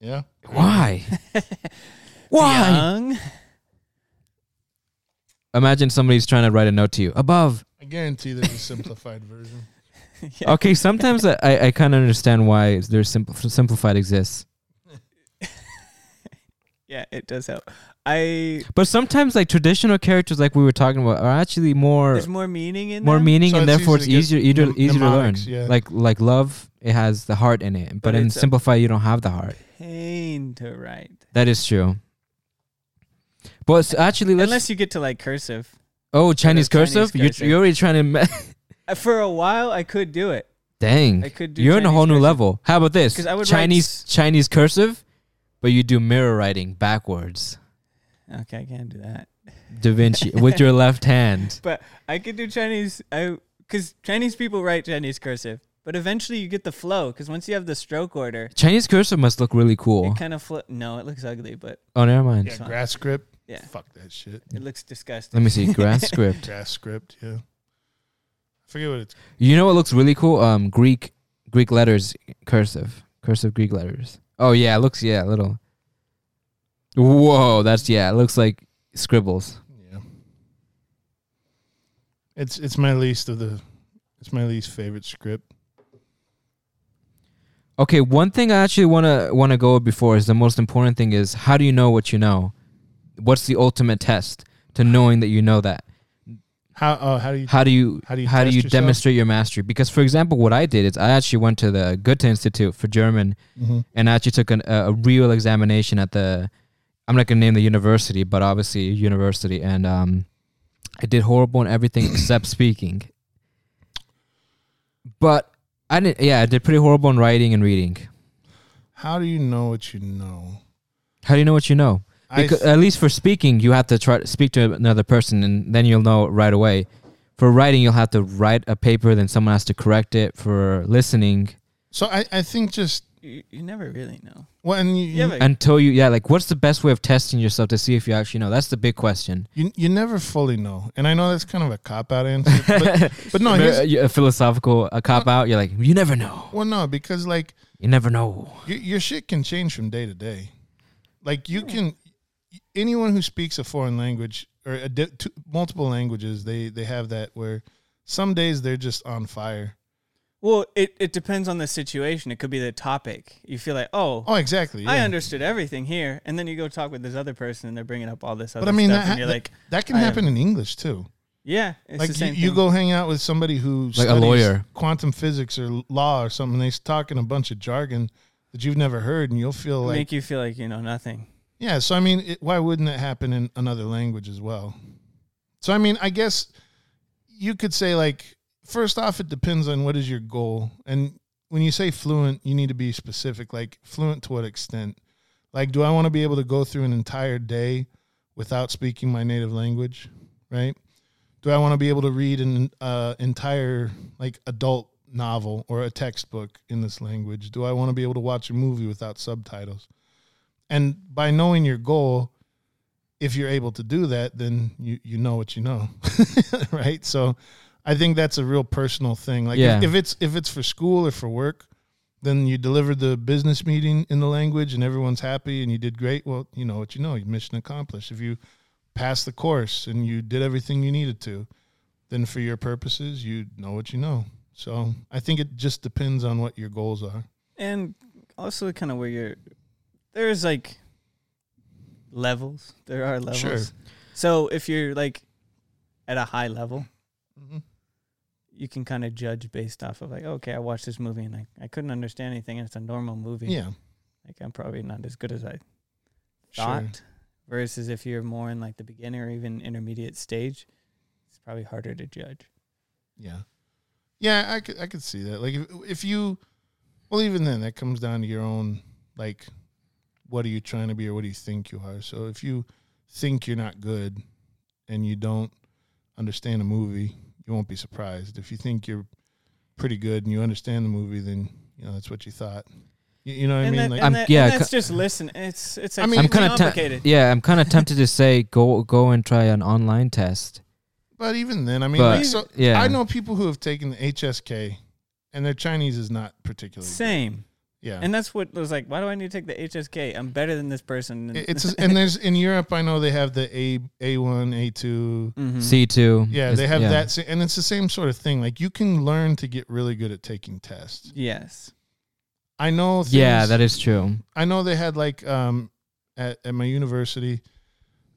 Yeah. Why? Why? Biang. Imagine somebody's trying to write a note to you. Above. I guarantee there's a simplified version. Yeah. Okay, sometimes I, I, I kind of understand why there's simpl- simplified exists. Yeah, it does help. I But sometimes, like traditional characters, like we were talking about, are actually more there's more meaning in more them. meaning, So and it's therefore it's easier easier, mnem- easier to learn. yeah. Like like love, it has the heart in it, but, But in it's a- simplify, you don't have the heart. pain to write. That is true. But s- actually, let's. Unless you get to like cursive. Oh, Chinese Chinese cursive. You're, you're already trying to. Me- Uh, For a while, I could do it Dang, I could do you're in a Chinese whole new cursive. level. How about this? 'Cause I would write Chinese s- Chinese cursive, but you do mirror writing backwards. Okay, I can't do that. Da Vinci with your left hand. But I could do Chinese. I because Chinese people write Chinese cursive, but eventually you get the flow. Because once you have the stroke order, Chinese cursive must look really cool. it kind of flip. No, it looks ugly, but Oh, never mind. Yeah, grass script. Yeah, Fuck that shit. it looks disgusting. Let me see. Grass script. Grass script. Yeah. I forget what it's. You know what looks really cool? Um, Greek Greek letters cursive cursive Greek letters. Oh yeah, it looks yeah a little. Whoa, that's yeah. It looks like scribbles. Yeah. It's it's my least of the. It's my least favorite script. Okay, one thing I actually wanna wanna go before is the most important thing is how do you know what you know? What's the ultimate test to knowing that you know that? How? Oh, how do you? How do you How do you how do you yourself? demonstrate your mastery? Because for example, what I did is I actually went to the Goethe Institute for German Mhm. and I actually took an, a, a real examination at the I'm not gonna name the university, but obviously university, and um, I did horrible in everything except speaking. But I didn't. Yeah, I did pretty horrible in writing and reading. How do you know what you know? How do you know what you know? I Because, th- at least for speaking, you have to try to speak to another person, and then you'll know right away. For writing, you'll have to write a paper, then someone has to correct it. For listening, so I, I think just You you, you never really know. Well, and you, You have a, Until you, yeah, like what's the best way of testing yourself to see if you actually know? That's the big question. you you never fully know, and I know that's kind of a cop out answer, but, but no, Remember, a philosophical a cop out. You're like, you never know. well, no, because like You never know. your, your shit can change from day to day. Like you can, anyone who speaks a foreign language or a di- two, multiple languages, they they have that where some days they're just on fire. well, it, it depends on the situation. It could be the topic. You feel like, oh, Oh, exactly. I understood everything here, and then you go talk with this other person, and they're bringing up all this other But I mean, stuff, that, and you're that, like, that can I happen in English too. yeah, it's like the same you, you thing. go hang out with somebody who Like a lawyer. quantum physics or law or something. They're talking a bunch of jargon that you've never heard, and you'll feel like make you feel like you know nothing. Yeah, so I mean, it, why wouldn't it happen in another language as well? So I mean, I guess you could say like first off, it depends on what is your goal, and when you say fluent, you need to be specific. Like fluent to what extent? Like, do I want to be able to go through an entire day without speaking my native language? Right? Do I want to be able to read an uh, entire like adult novel or a textbook in this language? Do I want to be able to watch a movie without subtitles? And by knowing your goal, if you're able to do that, then you you know what you know, right? So, I think that's a real personal thing. Like Yeah. if, if it's if it's for school or for work, then you delivered the business meeting in the language and everyone's happy and you did great. Well, you know what you know. Mission accomplished. If you passed the course and you did everything you needed to, then for your purposes, you know what you know. So I think it just depends on what your goals are. and also kind of where you're there's like levels there are levels Sure. so if you're like at a high level Mhm. you can kind of judge based off of like okay i watched this movie and I, I couldn't understand anything and it's a normal movie Yeah. like i'm probably not as good as i thought. Sure. versus if you're more in like the beginner or even intermediate stage it's probably harder to judge Yeah, yeah, I could I could see that. Like if if you, well, even then that comes down to your own like, what are you trying to be or what do you think you are? So if you think you're not good, and you don't understand a movie, you won't be surprised. If you think you're pretty good and you understand the movie, then you know that's what you thought. You, you know what and, I mean? that, Like and, I'm- that- yeah, and that's just listen it's it's I mean, I'm kind of complicated yeah, I'm kind of tempted to say go go and try an online test. But even then, I mean, But, like, so yeah. I know people who have taken the HSK, and their Chinese is not particularly good. Same Yeah, And that's what was like. Why do I need to take the HSK? I'm better than this person. It's and there's in Europe. I know they have the A A one A two. Mhm. C two. Yeah, they have that, and it's the same sort of thing. Like you can learn to get really good at taking tests. Yes. I know. Things, Yeah, that is true. I know they had like um at, at my university,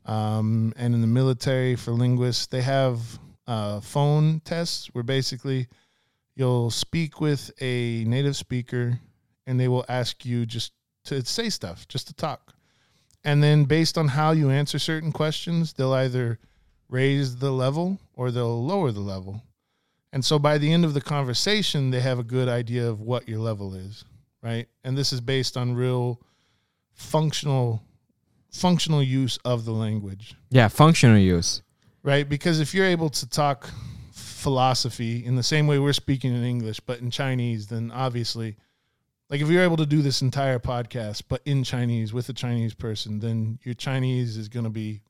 um, and in the military for linguists, they have uh, phone tests where basically you'll speak with a native speaker, and they will ask you just to say stuff, just to talk, and then based on how you answer certain questions, they'll either raise the level or they'll lower the level. And so by the end of the conversation, they have a good idea of what your level is, right? And this is based on real functional functional use of the language, Yeah, functional use. right? Because if you're able to talk philosophy in the same way we're speaking in English but in Chinese, then obviously like if you're able to do this entire podcast but in Chinese with a Chinese person, then your Chinese is going to be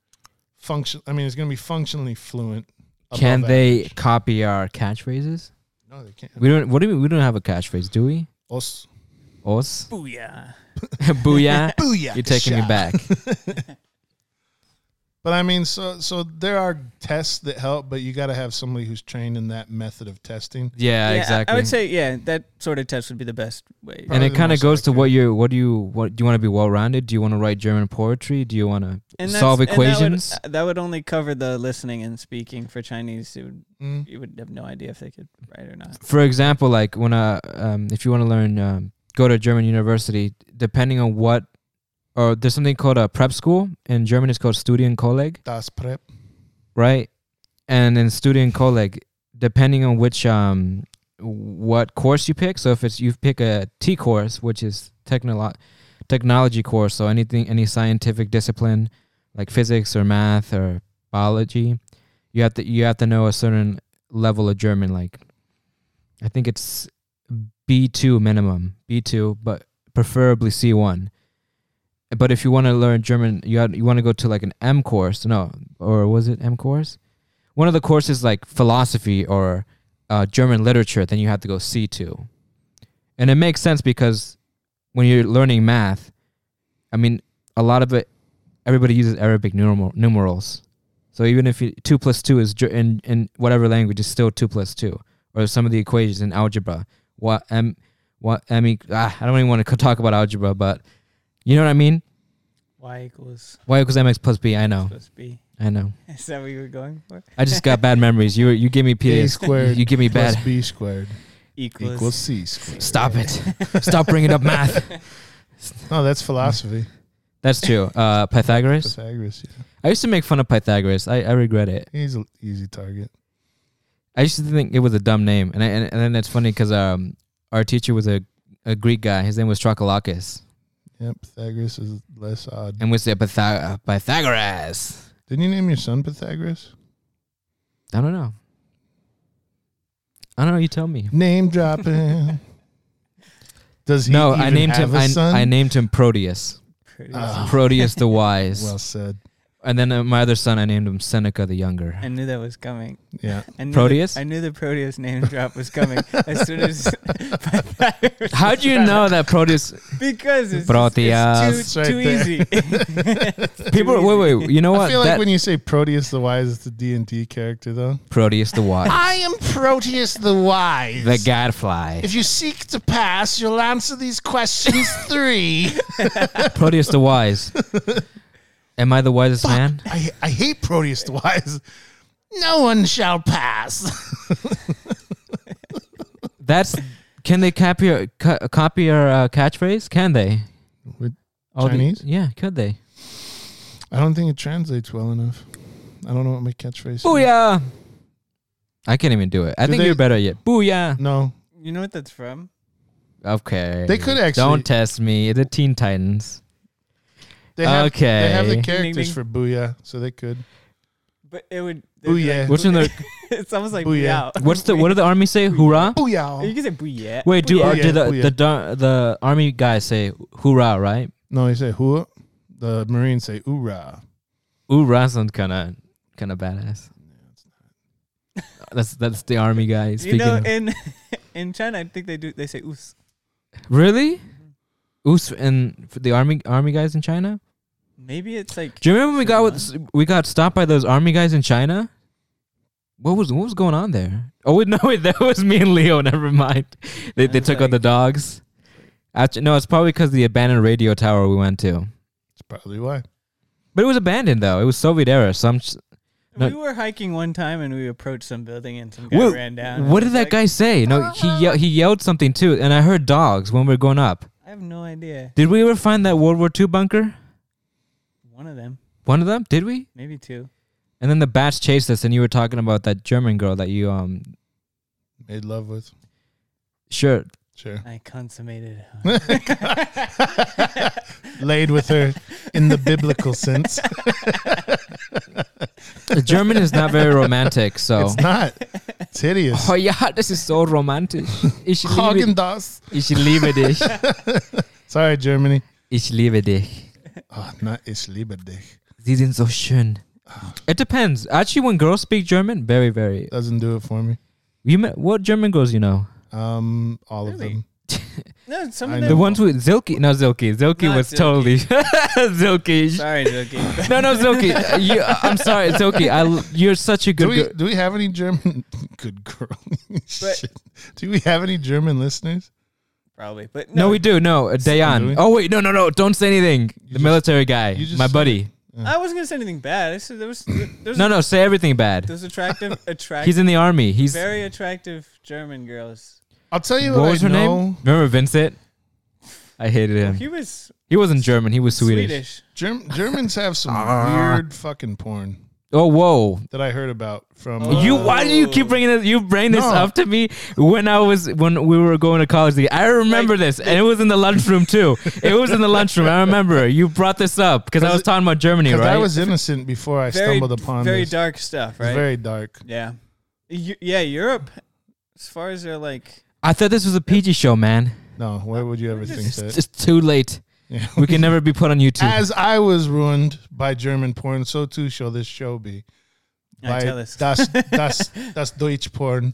function I mean it's going to be functionally fluent. Can they average. copy our catchphrases? No, they can't. We don't. What do we? We don't have a catchphrase, do we? Os- Os. Booyah. Booyah. Booyah. You're taking me back. But I mean, so so there are tests that help, but you got to have somebody who's trained in that method of testing. Yeah, Yeah, exactly. I would say yeah, that sort of test would be the best way. and it kind of most goes to what you what do you what do you want to be well rounded? Do you want to write German poetry? Do you want to solve that's- and that would- equations? That would, only cover the listening and speaking for Chinese. It would, Mm. you would have no idea if they could write or not. For example, like when uh um if you want to learn um, go to a German university, depending on what or there's something called a prep school in German. It's called Studienkolleg, Das Prep. right? And in Studienkolleg, depending on which um what course you pick. So if it's you pick a T course, which is technolo- technology course, so anything any scientific discipline like physics or math or biology, you have to you have to know a certain level of German. Like I think it's B two minimum, B two, but preferably C1. But if you want to learn German, you had, you want to go to like an M course, no, or was it M course? One of the courses like philosophy or uh, German literature, then you have to go C2. And it makes sense because when you're learning math, I mean, a lot of it, everybody uses Arabic numer- numerals. So even if you, two plus two is in in whatever language is still two plus two, or some of the equations in algebra, what m what m ah, I don't even want to talk about algebra, but you know what I mean. Y equals Y equals mx plus b. I know, plus B. I know. Is that what you were going for? I just got bad memories. You you give me A PS. squared You give me plus bad. B squared Equals. equals C squared. Stop it. Stop bringing up math. No, that's philosophy. That's true. Uh, Pythagoras. Pythagoras. Yeah. I used to make fun of Pythagoras. I, I regret it. He's an easy target. I used to think it was a dumb name, and I, and, and then it's funny because um our teacher was a, a Greek guy. His name was Trokolakis, Yep, Pythagoras is less odd. and we said Pythag- uh, Pythagoras. Didn't you name your son Pythagoras? I don't know. I don't know. You tell me. Name dropping. Does he no, I named have him. a I. I named him Proteus. Pretty Ah. Proteus the wise. well said. And then uh, my other son, I named him Seneca the younger. I knew that was coming. Yeah. I knew Proteus? The, I knew the Proteus name drop was coming as soon as. How'd was you know that Proteus? Because it's, Proteus. it's Right too, too easy. People, too wait, easy. wait. You know what? I feel like That- when you say Proteus the Wise, it's the D and D character though. Proteus the wise, I am Proteus the Wise. the gadfly. If you seek to pass, you'll answer these questions three. Proteus the wise. Am I the wisest man? I, I hate Proteus the Wise. No one shall pass. That's. Can they copy your co- copy your uh, catchphrase? Can they? With All the- Chinese? yeah, could they? I don't think it translates well enough. I don't know what my catchphrase is. Booyah! I can't even do it. I Do think they- you're better yet. Booyah! No, You know what that's from? Okay. They could actually- Don't test me. The Teen Titans. They have, Okay. They have the Ding, ding, characters ding. for Booyah, so they could. But it would. Booyah. What's in the? it's almost like Booyah. booyah. What's the? What did the army say? Hoorah! You Booyah. can say booyah. Wait, do Booyah. uh, did the Booyah. the dar- the army guys say hoorah? Right? No, they say who? The Marines say oorah. Hoorah sounds kind of kind of badass. That's that's the army guy You speaking. know, in in China, I think they do. They say us. really? Us and for the army army guys in China. Maybe it's like. Do you remember when we got with, we got stopped by those army guys in China? What was what was going on there? Oh wait, no, wait, that was me and Leo. Never mind. They they That's took out the dogs. Actually, no, it's probably because the abandoned radio tower we went to. That's probably why. But it was abandoned though. It was Soviet era. So I'm. Just, No. We were hiking one time and we approached some building and some guy Wha- ran down. what did that like, guy say? No, he ye- he yelled something too, and I heard dogs when we were going up. I have no idea. Did we ever find that World War II bunker? One of them, One of them? Did we? maybe two. And then the bats chased us, and you were talking about that German girl that you um. Made love with. Sure, Sure. I consummated. Laid with her in the biblical sense. the German is not very romantic, so. It's not. It's hideous. Oh yeah, this is so romantic. Ich liebe, Hagen das. ich liebe dich. Sorry, Germany. Ich liebe dich. Oh, not ich liebe dich. Sie sind so schön. It depends. Actually, when girls speak German, very, very. Doesn't do it for me. You met, what German girls you know? Um, all of Really? them. No, some I of them. The ones with Zilke, no Zilke. Zilke Not was Zilke. totally Zilke. Sorry, Zilke. No, no, Zilke. Uh, You, I'm sorry, Zilke. I, l- you're such a Do good we girl. do we have any German good girl? Shit. Do we have any German listeners? Probably, but No, no, we do. No, uh. Dayan. Oh wait, no, no, no. Don't say anything. the just- military guy, you just my said buddy. I wasn't gonna say anything bad. I said there was there's No, no. Say everything bad. Those attractive, attractive, He's in the army. He's very attractive German girls. I'll tell you what what, was I her know. name? Remember Vincent? I hated him. He was He wasn't German. He was Swedish. Swedish. Germ- Germans have some Ah. weird fucking porn Oh, whoa. that I heard about from. Oh. You why do you keep oh. bringing this? You bring this No. up to me when I was when we were going to college. I remember Like, this, and it was in the lunchroom too. it was in the lunchroom. I remember you brought this up because I was talking about Germany, right? I was innocent before I Very, stumbled upon very this. dark stuff, It's right? very dark. yeah, Eu- yeah. Europe, as far as they're like, I thought this was a PG show, man. No, where would you ever think It's, that? it's too late. Yeah. We can never be put on YouTube. As I was ruined by German porn, so too shall this show be. I By tell us. das, das, das Deutsch porn.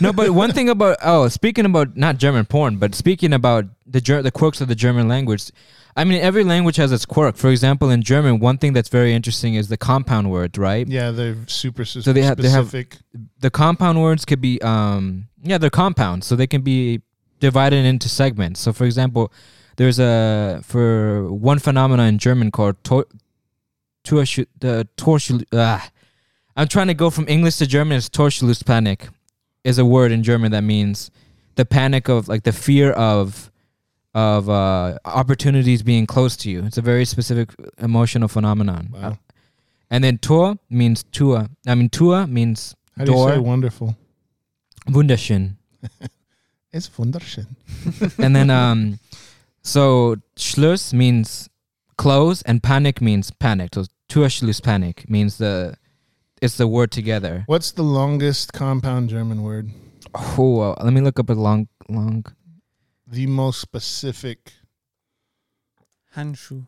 no, but one thing about oh, speaking about not German porn, but speaking about the Ger- the quirks of the German language. I mean, every language has its quirk. For example, in German, one thing that's very interesting is the compound words, right? Yeah, they're super s- So they have- they have- specific. The compound words could be um yeah, they're compounds, so they can be divided into segments. So, for example, there's a for one phenomena in German called to, Torsch- the Torschl. Ah, I'm trying to go from English to German. It's Torschlusspanik is a word in German that means the panic of like the fear of of uh, opportunities being close to you. It's a very specific emotional phenomenon. Wow. Uh, and then Tor means Tua. I mean Tua means How do you say door. wonderful? wunderschön. It's wunderschön. and then um so Schluss means close and panic means panic. So Torschluss panic means the it's the word together. What's the longest compound German word? Oh, uh, let me look up a long long The most specific. Hanshu.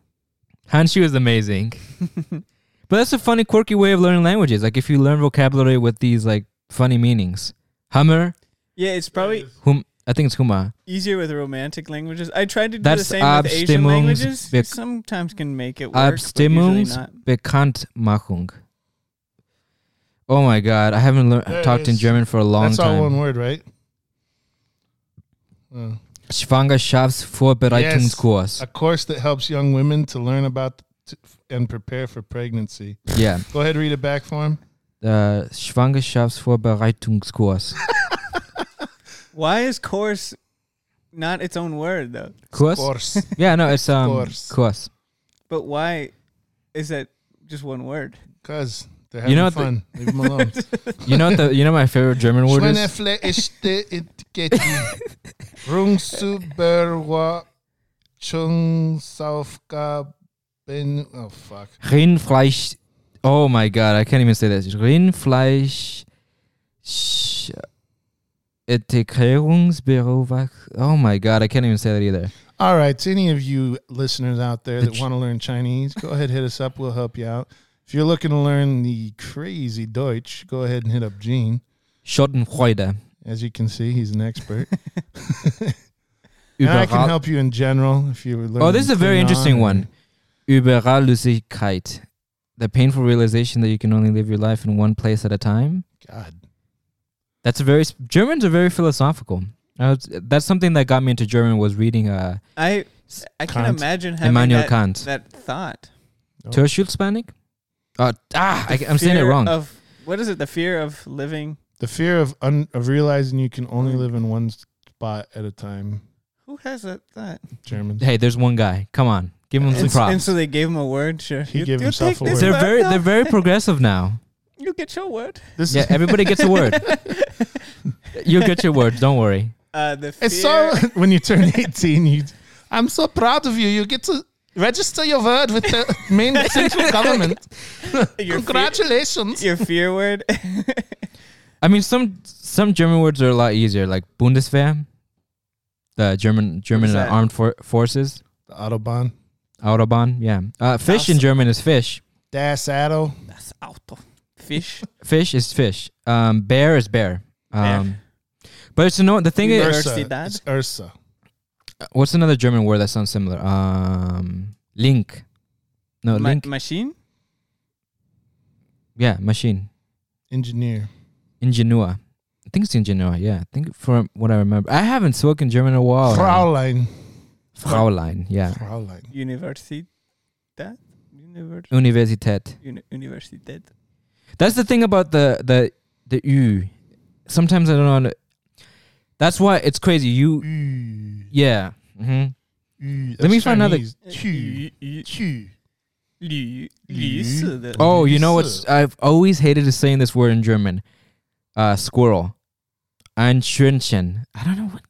Hanshu is amazing. but that's a funny, quirky way of learning languages. Like if you learn vocabulary with these like funny meanings. Hammer, Yeah, it's probably hum I think it's huma. easier with romantic languages. I tried to do That's the same with Asian languages. Bec- Sometimes can make it work, but Abstimmungs not. Bekanntmachung. Oh my god, I haven't learned talked in. German for a long That's all one time. word, right? Oh. Schwangerschaftsvorbereitungskurs. A course that helps young women to learn about t- and prepare for pregnancy. Yeah. Go ahead, read it back for him. Uh, Schwangerschaftsvorbereitungskurs. Why is course not its own word though? Kurs? Course. Yeah, no, it's um Course. kurs. But why is that just one word? Because they're having You know what the- fun. Leave them alone. You know what the you know my favorite German word is? Schweinefle este etiketi. Rungsuberwa Chungsaufgaben. Oh, fuck. Rindfleisch. Oh my god, I can't even say this. Rindfleisch. Integrierungsbüro. Oh my god, I can't even say that either. All right. To any of you listeners out there The that want to learn Chinese, go ahead, hit us up. We'll help you out. If you're looking to learn the crazy Deutsch, go ahead and hit up Gene. Schadenfreude. As you can see, he's an expert. and I can help you in general if you learn. Oh, this is a very interesting one. Überallüssigkeit. The painful realization that you can only live your life in one place at a time. God. That's a very Germans are very philosophical. I was, that's something that got me into German was reading uh I I can't imagine having Immanuel that, Kant. that thought. Oh. Torschlusspanik? Uh, ah, I, The I'm saying it wrong. Of what is it? The fear of living. The fear of un- of realizing you can only live in one spot at a time. Who has that? That. Germans. hey, there's one guy. Come on, give him some And, s- props. and so they gave him a word. Sure, He You- gave himself a word. they're very they're very progressive now. You get your word. This Yeah, everybody gets a word. You'll get your word. Don't worry. Uh, the fear. It's so when you turn 18, you I'm so proud of you. You get to register your word with the main central government. your fear, Congratulations. your fear word. I mean, some some German words are a lot easier, like Bundeswehr, the German German uh, armed for- forces, The Autobahn. Autobahn. Yeah, uh, fish in German is fish. Das Auto. Das Auto. Fish. Fish is fish. Um, bear is bear. Bear. Um, but it's no the thing is, Ursa. Universidad. It's Ursa. what's another German word that sounds similar? Um, link. No, Ma- link. machine. yeah, machine. Engineer. Ingenua. I think it's Ingenua. Yeah, I think from what I remember, I haven't spoken German in a while. Fraulein. Fraulein. Yeah. Fraulein. Universidad. Univers- Universität. uni- Universidad. That's the thing about the the the U. Sometimes I don't know. That's why it's crazy. You. Ü. Yeah. hmm Ü. Let me find another- Chinese. Qu. Q. Lü- Lü. Oh, you know Lüse. what's? I've always hated saying this word in German. Uh, squirrel. Einschwänchen. I don't know what.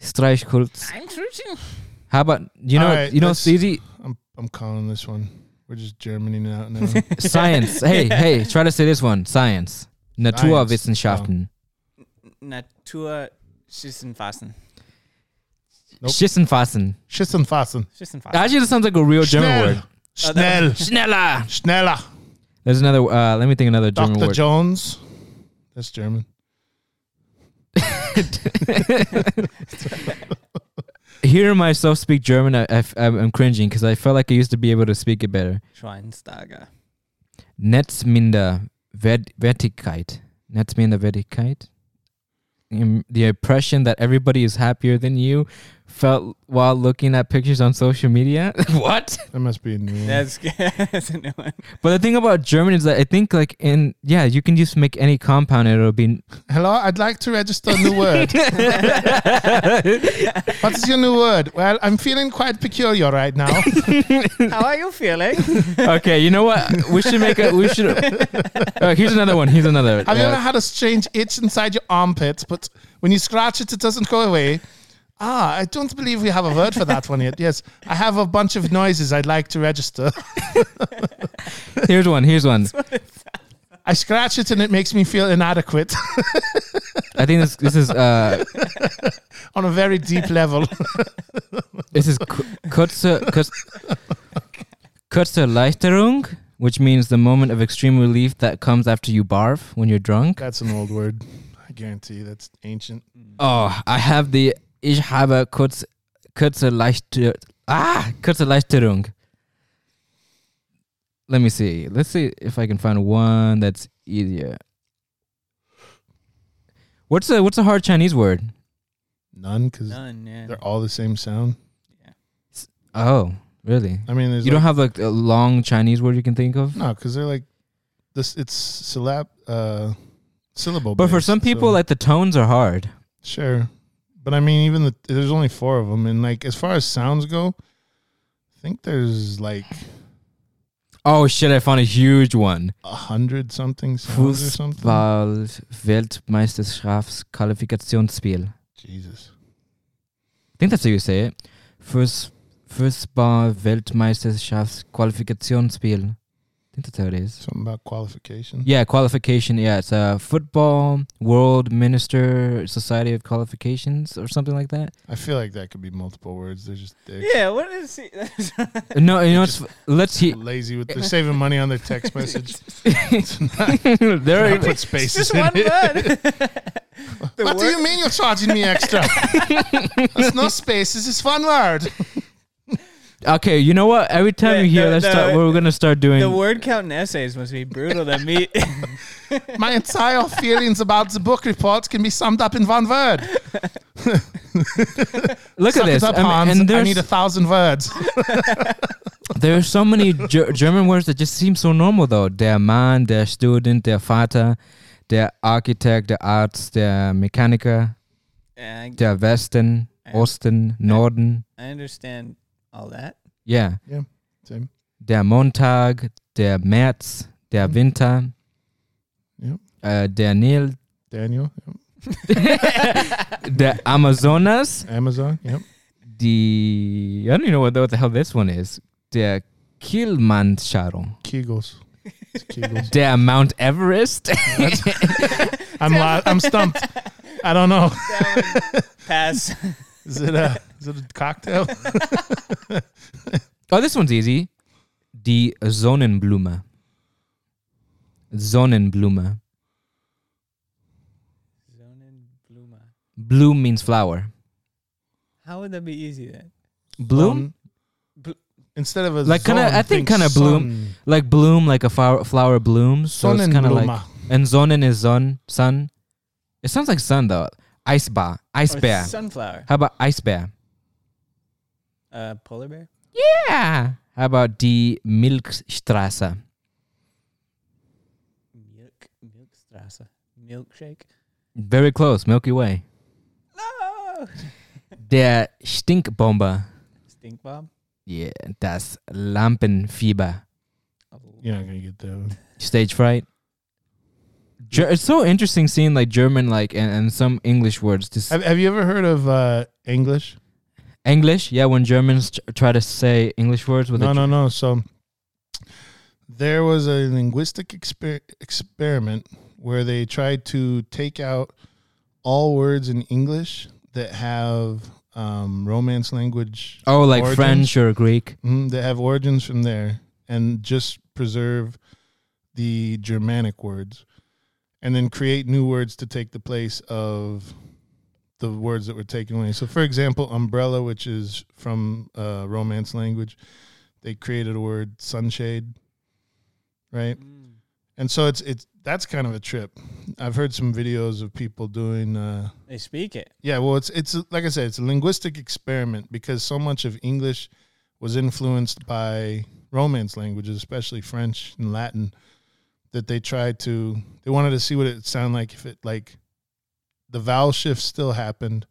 Streichholz. How about you know? All right, you know, let's- easy I'm I'm calling this one. We're just Germany out now. science. hey, hey, try to say this one. Science. Naturwissenschaften. Naturwissenfassen. Nope. Schissenfassen. Schissenfassen. It's just in five. Actually, that sounds like a real German Schnell. word. Schnell. Schneller. Schneller. There's another. Uh, let me think another German word. Dr. Jones. That's German. Hearing myself speak German, I, I, am cringing because I felt like I used to be able to speak it better. Schweinsteiger. Netzminder Wertigkeit. Netzminder Wertigkeit. The impression that everybody is happier than you felt while looking at pictures on social media. what? That must be a new one. That's that's a new one. But the thing about German is that I think like in yeah, you can just make any compound and it'll be Hello, I'd like to register a new word. what is your new word? Well, I'm feeling quite peculiar right now. How are you feeling? Okay, you know what? We should make a we should uh, here's another one. Here's another. Have you Uh, ever had a strange itch inside your armpit, but when you scratch it, it doesn't go away? Ah, I don't believe we have a word for that one yet. Yes, I have a bunch of noises I'd like to register. here's one. Here's one. I scratch it and it makes me feel inadequate I think this this is uh on a very deep level. This is ku- kurze, kurze Leichterung, which means the moment of extreme relief that comes after you barf when you're drunk. That's an old word. I guarantee that's ancient. Oh, I have the Ich habe kurz, kurze Leichter, ah, kurze Leichterung. Let me see. Let's see if I can find one that's easier. What's a what's a hard Chinese word? None, because None, yeah. they're all the same sound. Oh, really? I mean, there's You like, don't have like a long Chinese word you can think of? no, because they're like this. It's syllab, uh, syllable. But for some people, so- like the tones are hard. Sure. But I mean, even the there's only four of them, and like as far as sounds go, I think there's like Oh shit! I found a huge one. a hundred something sounds or something. Fußball Weltmeisterschaftsqualifikationsspiel. Jesus. I think that's how you say it. Fuß, Fußball Weltmeisterschaftsqualifikationsspiel. I think that's how it is. Something about qualification. Yeah, qualification. Yeah, it's a football world minister society of qualifications or something like that. I feel like that could be multiple words. They're just they're Yeah, what is he? No, you know, it's, let's hear. lazy with they're saving money on their text message. there They are, put spaces Just in one it. word. The What do you mean you're charging me extra? There's no spaces. It's one word. Okay, you know what? Every time The- you hear, the- let's the- start. We're gonna start doing. The word count in essays must be brutal to me. My entire feelings about the book report can be summed up in one word. Look Suck at this. up, I mean, Hans. and I need a thousand words. there are so many Ger- German words that just seem so normal though. Der Mann, der Student, der Vater, der Architekt, der Arzt, der Mechaniker, Yeah, I, der Westen, Ja. Osten, Norden. I understand all that. Yeah. Yeah. Same. Der Montag, der März, der Mhm. Winter, Yep. äh, der Nil, Daniel. Yep. der Amazonas, Amazon. Yep. die. I don't even know what the, what the hell this one is. Der Kilimanjaro. Kegels. It's Kegels. Der Mount Everest. I'm li- I'm stumped. I don't know. That pass. Is it a is it a cocktail? oh, this one's easy. Die Sonnenblume. Sonnenblume. Sonnenblume. Bloom means flower. How would that be easy then? Bloom? Bl- instead of a Like kinda- I think kinda bloom. like bloom, like a flower, flower blooms. So it's kind of like. Sonnenblume. And Sonnen is sun, sun. It sounds like sun though. Eisbar, Or bear. sunflower. How about ice bear? Uh, polar bear. Yeah. How about die Milchstraße? Milk. Milkstraße. Milkshake. Very close, Milky Way. No. Der Stinkbomber. Stink bomb. Yeah, das Lampenfieber. Oh. You're not gonna get that one. Stage fright. Ger- it's so interesting seeing like German like and, and some Anglish words. Just Have, have you ever heard of uh, Anglish? English, yeah. When Germans tr- try to say English words with No, a, no, no. So there was a linguistic exper- experiment where they tried to take out all words in English that have um, Romance language. Oh, like origins. French or Greek. Mhm, they have origins from there, and just preserve the Germanic words, and then create new words to take the place of the words that were taken away. So, for example, umbrella, which is from uh, Romance language, they created a word sunshade, right? And so it's it's that's kind of a trip. I've heard some videos of people doing. Uh, They speak it. yeah, well, it's it's like I said, it's a linguistic experiment because so much of English was influenced by Romance languages, especially French and Latin, that they tried to they wanted to see what it sounded like if it like the vowel shift still happened,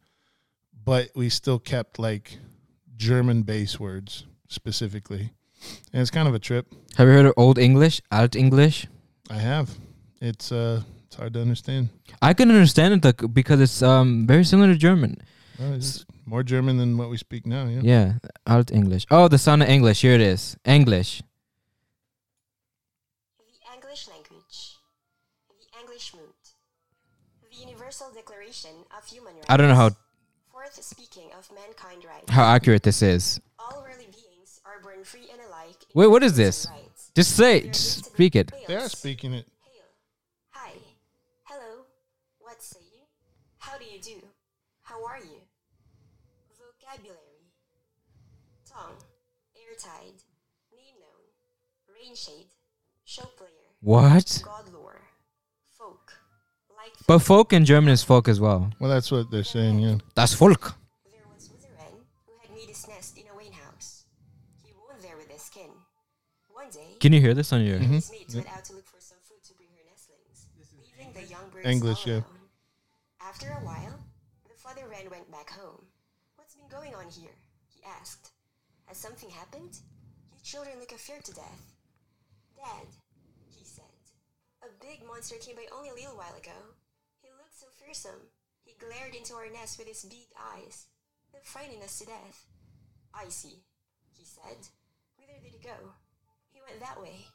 but we still kept like German base words specifically, and it's kind of a trip. Have you heard of Old English, Alt English? I have. It's uh, it's hard to understand. I can understand it like, because it's um very similar to German. It's more German than what we speak now. Yeah. Yeah, Alt English. Oh, the sound of English. Here it is. English. I don't know how Fourth speaking of mankind rights. how accurate this is. All worldly beings are born free and alike. Wait, what is this? Just say, Their just speak it. They are speaking it. Hail. Hi. Hello. What say you? How do you do? How are you? Vocabulary. Tongue. Airtide. Name known. Rain shade. Show player. What? God lore. Folk. Like But folk in German is folk as well. Well, that's what they're saying. Yeah. Das Volk. There once was a wren who had made his nest in a wain house. He won there with his kin. One day, Can you hear this on your? Mm-hmm. his mates went out to look for some food to bring her nestlings, leaving the young birds English, all yeah. alone. After a while, the father wren went back home. What's been going on here? He asked. Has something happened? You children look afeared to death. Dad, he said. A big monster came by only a little while ago. Fearsome. He glared into our nest with his big eyes. They're frightening us to death. I see, he said. Whither did he go? He went that way.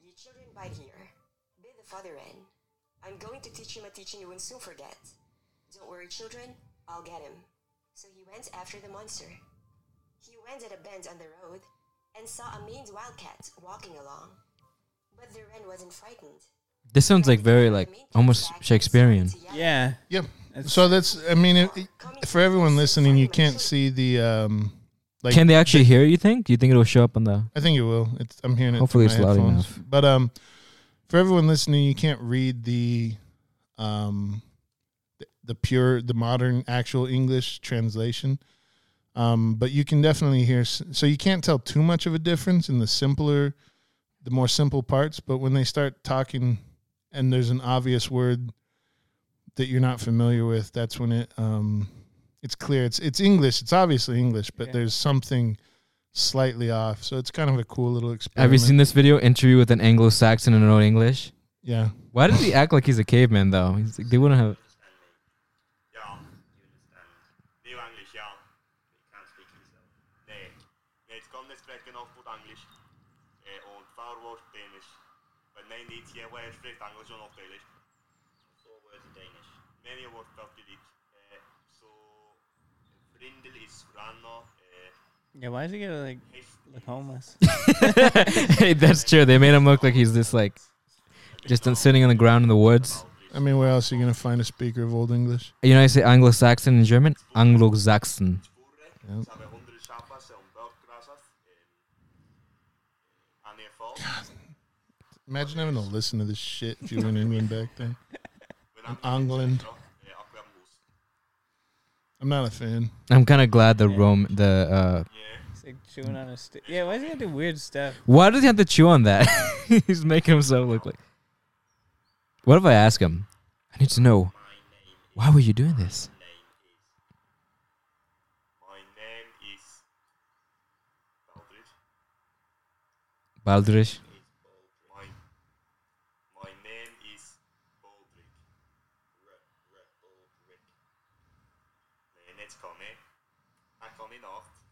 You children bide here. Bid the father in. I'm going to teach him a teaching you won't soon forget. Don't worry, children. I'll get him. So he went after the monster. He went at a bend on the road and saw a maned wildcat walking along. But the wren wasn't frightened. This sounds like very like almost Shakespearean. Yeah. Yep. So that's. I mean, it, it- for everyone listening, you can't see the. um like. Can they actually hear? You think? Do you think it'll show up on the? I think it will. It's. I'm hearing it. Hopefully it's loud headphones. enough. But um, for everyone listening, you can't read the um, the, the pure, the modern, actual English translation. Um, but you can definitely hear. So you can't tell too much of a difference in the simpler, the more simple parts. But when they start talking, and there's an obvious word that you're not familiar with, that's when it um, it's clear. It's it's English. It's obviously English, but Yeah. there's something slightly off. So it's kind of a cool little experiment. Have you seen this video interview with an Anglo-Saxon and no English? Yeah. Why does he act like he's a caveman though? He's like, they wouldn't have. But nej, niet je waar spreekt Engels och något Danish. Så word Danish. Men jag vart faktiskt dit. Eh, så Vrindel is Franno. Eh, Yeah. Why does he gotta like heeft look homeless? hey, that's true. They made him look like he's this like just sitting on the ground in the woods. I mean, where else are you going to find a speaker of Old English? You know, I say Anglo-Saxon in German. Anglo-Saxon. Yeah. Så Imagine having to listen to this shit if you were in England back then. Men England. I'm not a fan. I'm kind of glad the Rome the uh Yeah. He's like chewing on a stick. Yeah. Why does he have to do weird stuff? Why does he have to chew on that? He's making himself look like. What if I ask him? I need to know. Why were you doing this? My name is Baldrich. Baldrish. My my name is Baldrick. Baldrick. Nee, net kan hè. Hij kan in acht.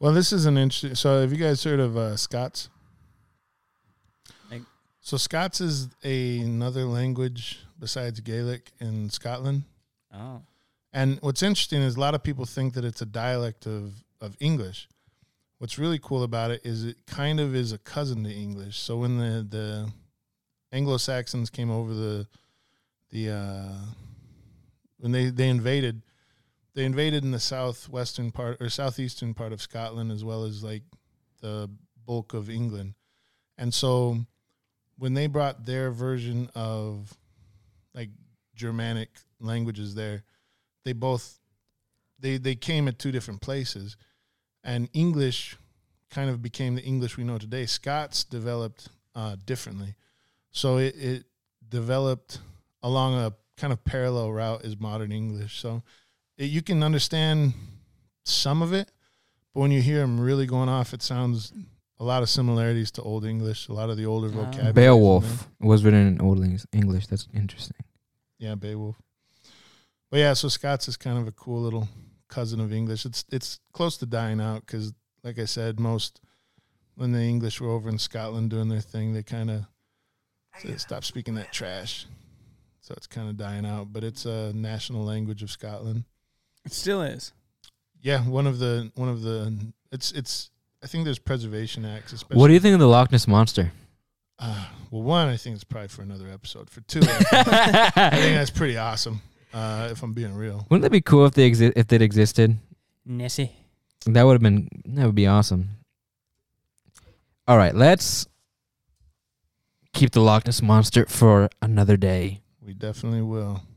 Well, this is an interesting. So, have you guys heard of uh, Scots? Like- So, Scots is a, another language besides Gaelic in Scotland, Oh. And what's interesting is a lot of people think that it's a dialect of of English. What's really cool about it is it kind of is a cousin to English. So when the the Anglo Saxons came over the the uh, when they they invaded, they invaded in the southwestern part or southeastern part of Scotland as well as like the bulk of England, and so when they brought their version of like Germanic languages there, they both they they came at two different places, and English kind of became the English we know today. Scots developed uh, differently, so it, it developed along a kind of parallel route as modern English. So it, you can understand some of it, but when you hear them really going off, it sounds a lot of similarities to Old English. A lot of the older vocabulary. Beowulf was written in Old Eng- English. That's interesting. Yeah, Beowulf. But yeah, so Scots is kind of a cool little cousin of English. It's it's close to dying out because, like I said, most when the English were over in Scotland doing their thing, they kind of stopped speaking that trash. So it's kind of dying out. But it's a national language of Scotland. It still is. Yeah, one of the one of the it's it's. I think there's preservation acts. Especially, What do you think of the Loch Ness monster? Uh, well, one, I think it's probably for another episode. For two, I think that's pretty awesome. Uh, if I'm being real. Wouldn't that be cool if they exi- if it existed? Nessie. That would have been that would be awesome. All right, let's keep the Loch Ness monster for another day. We definitely will.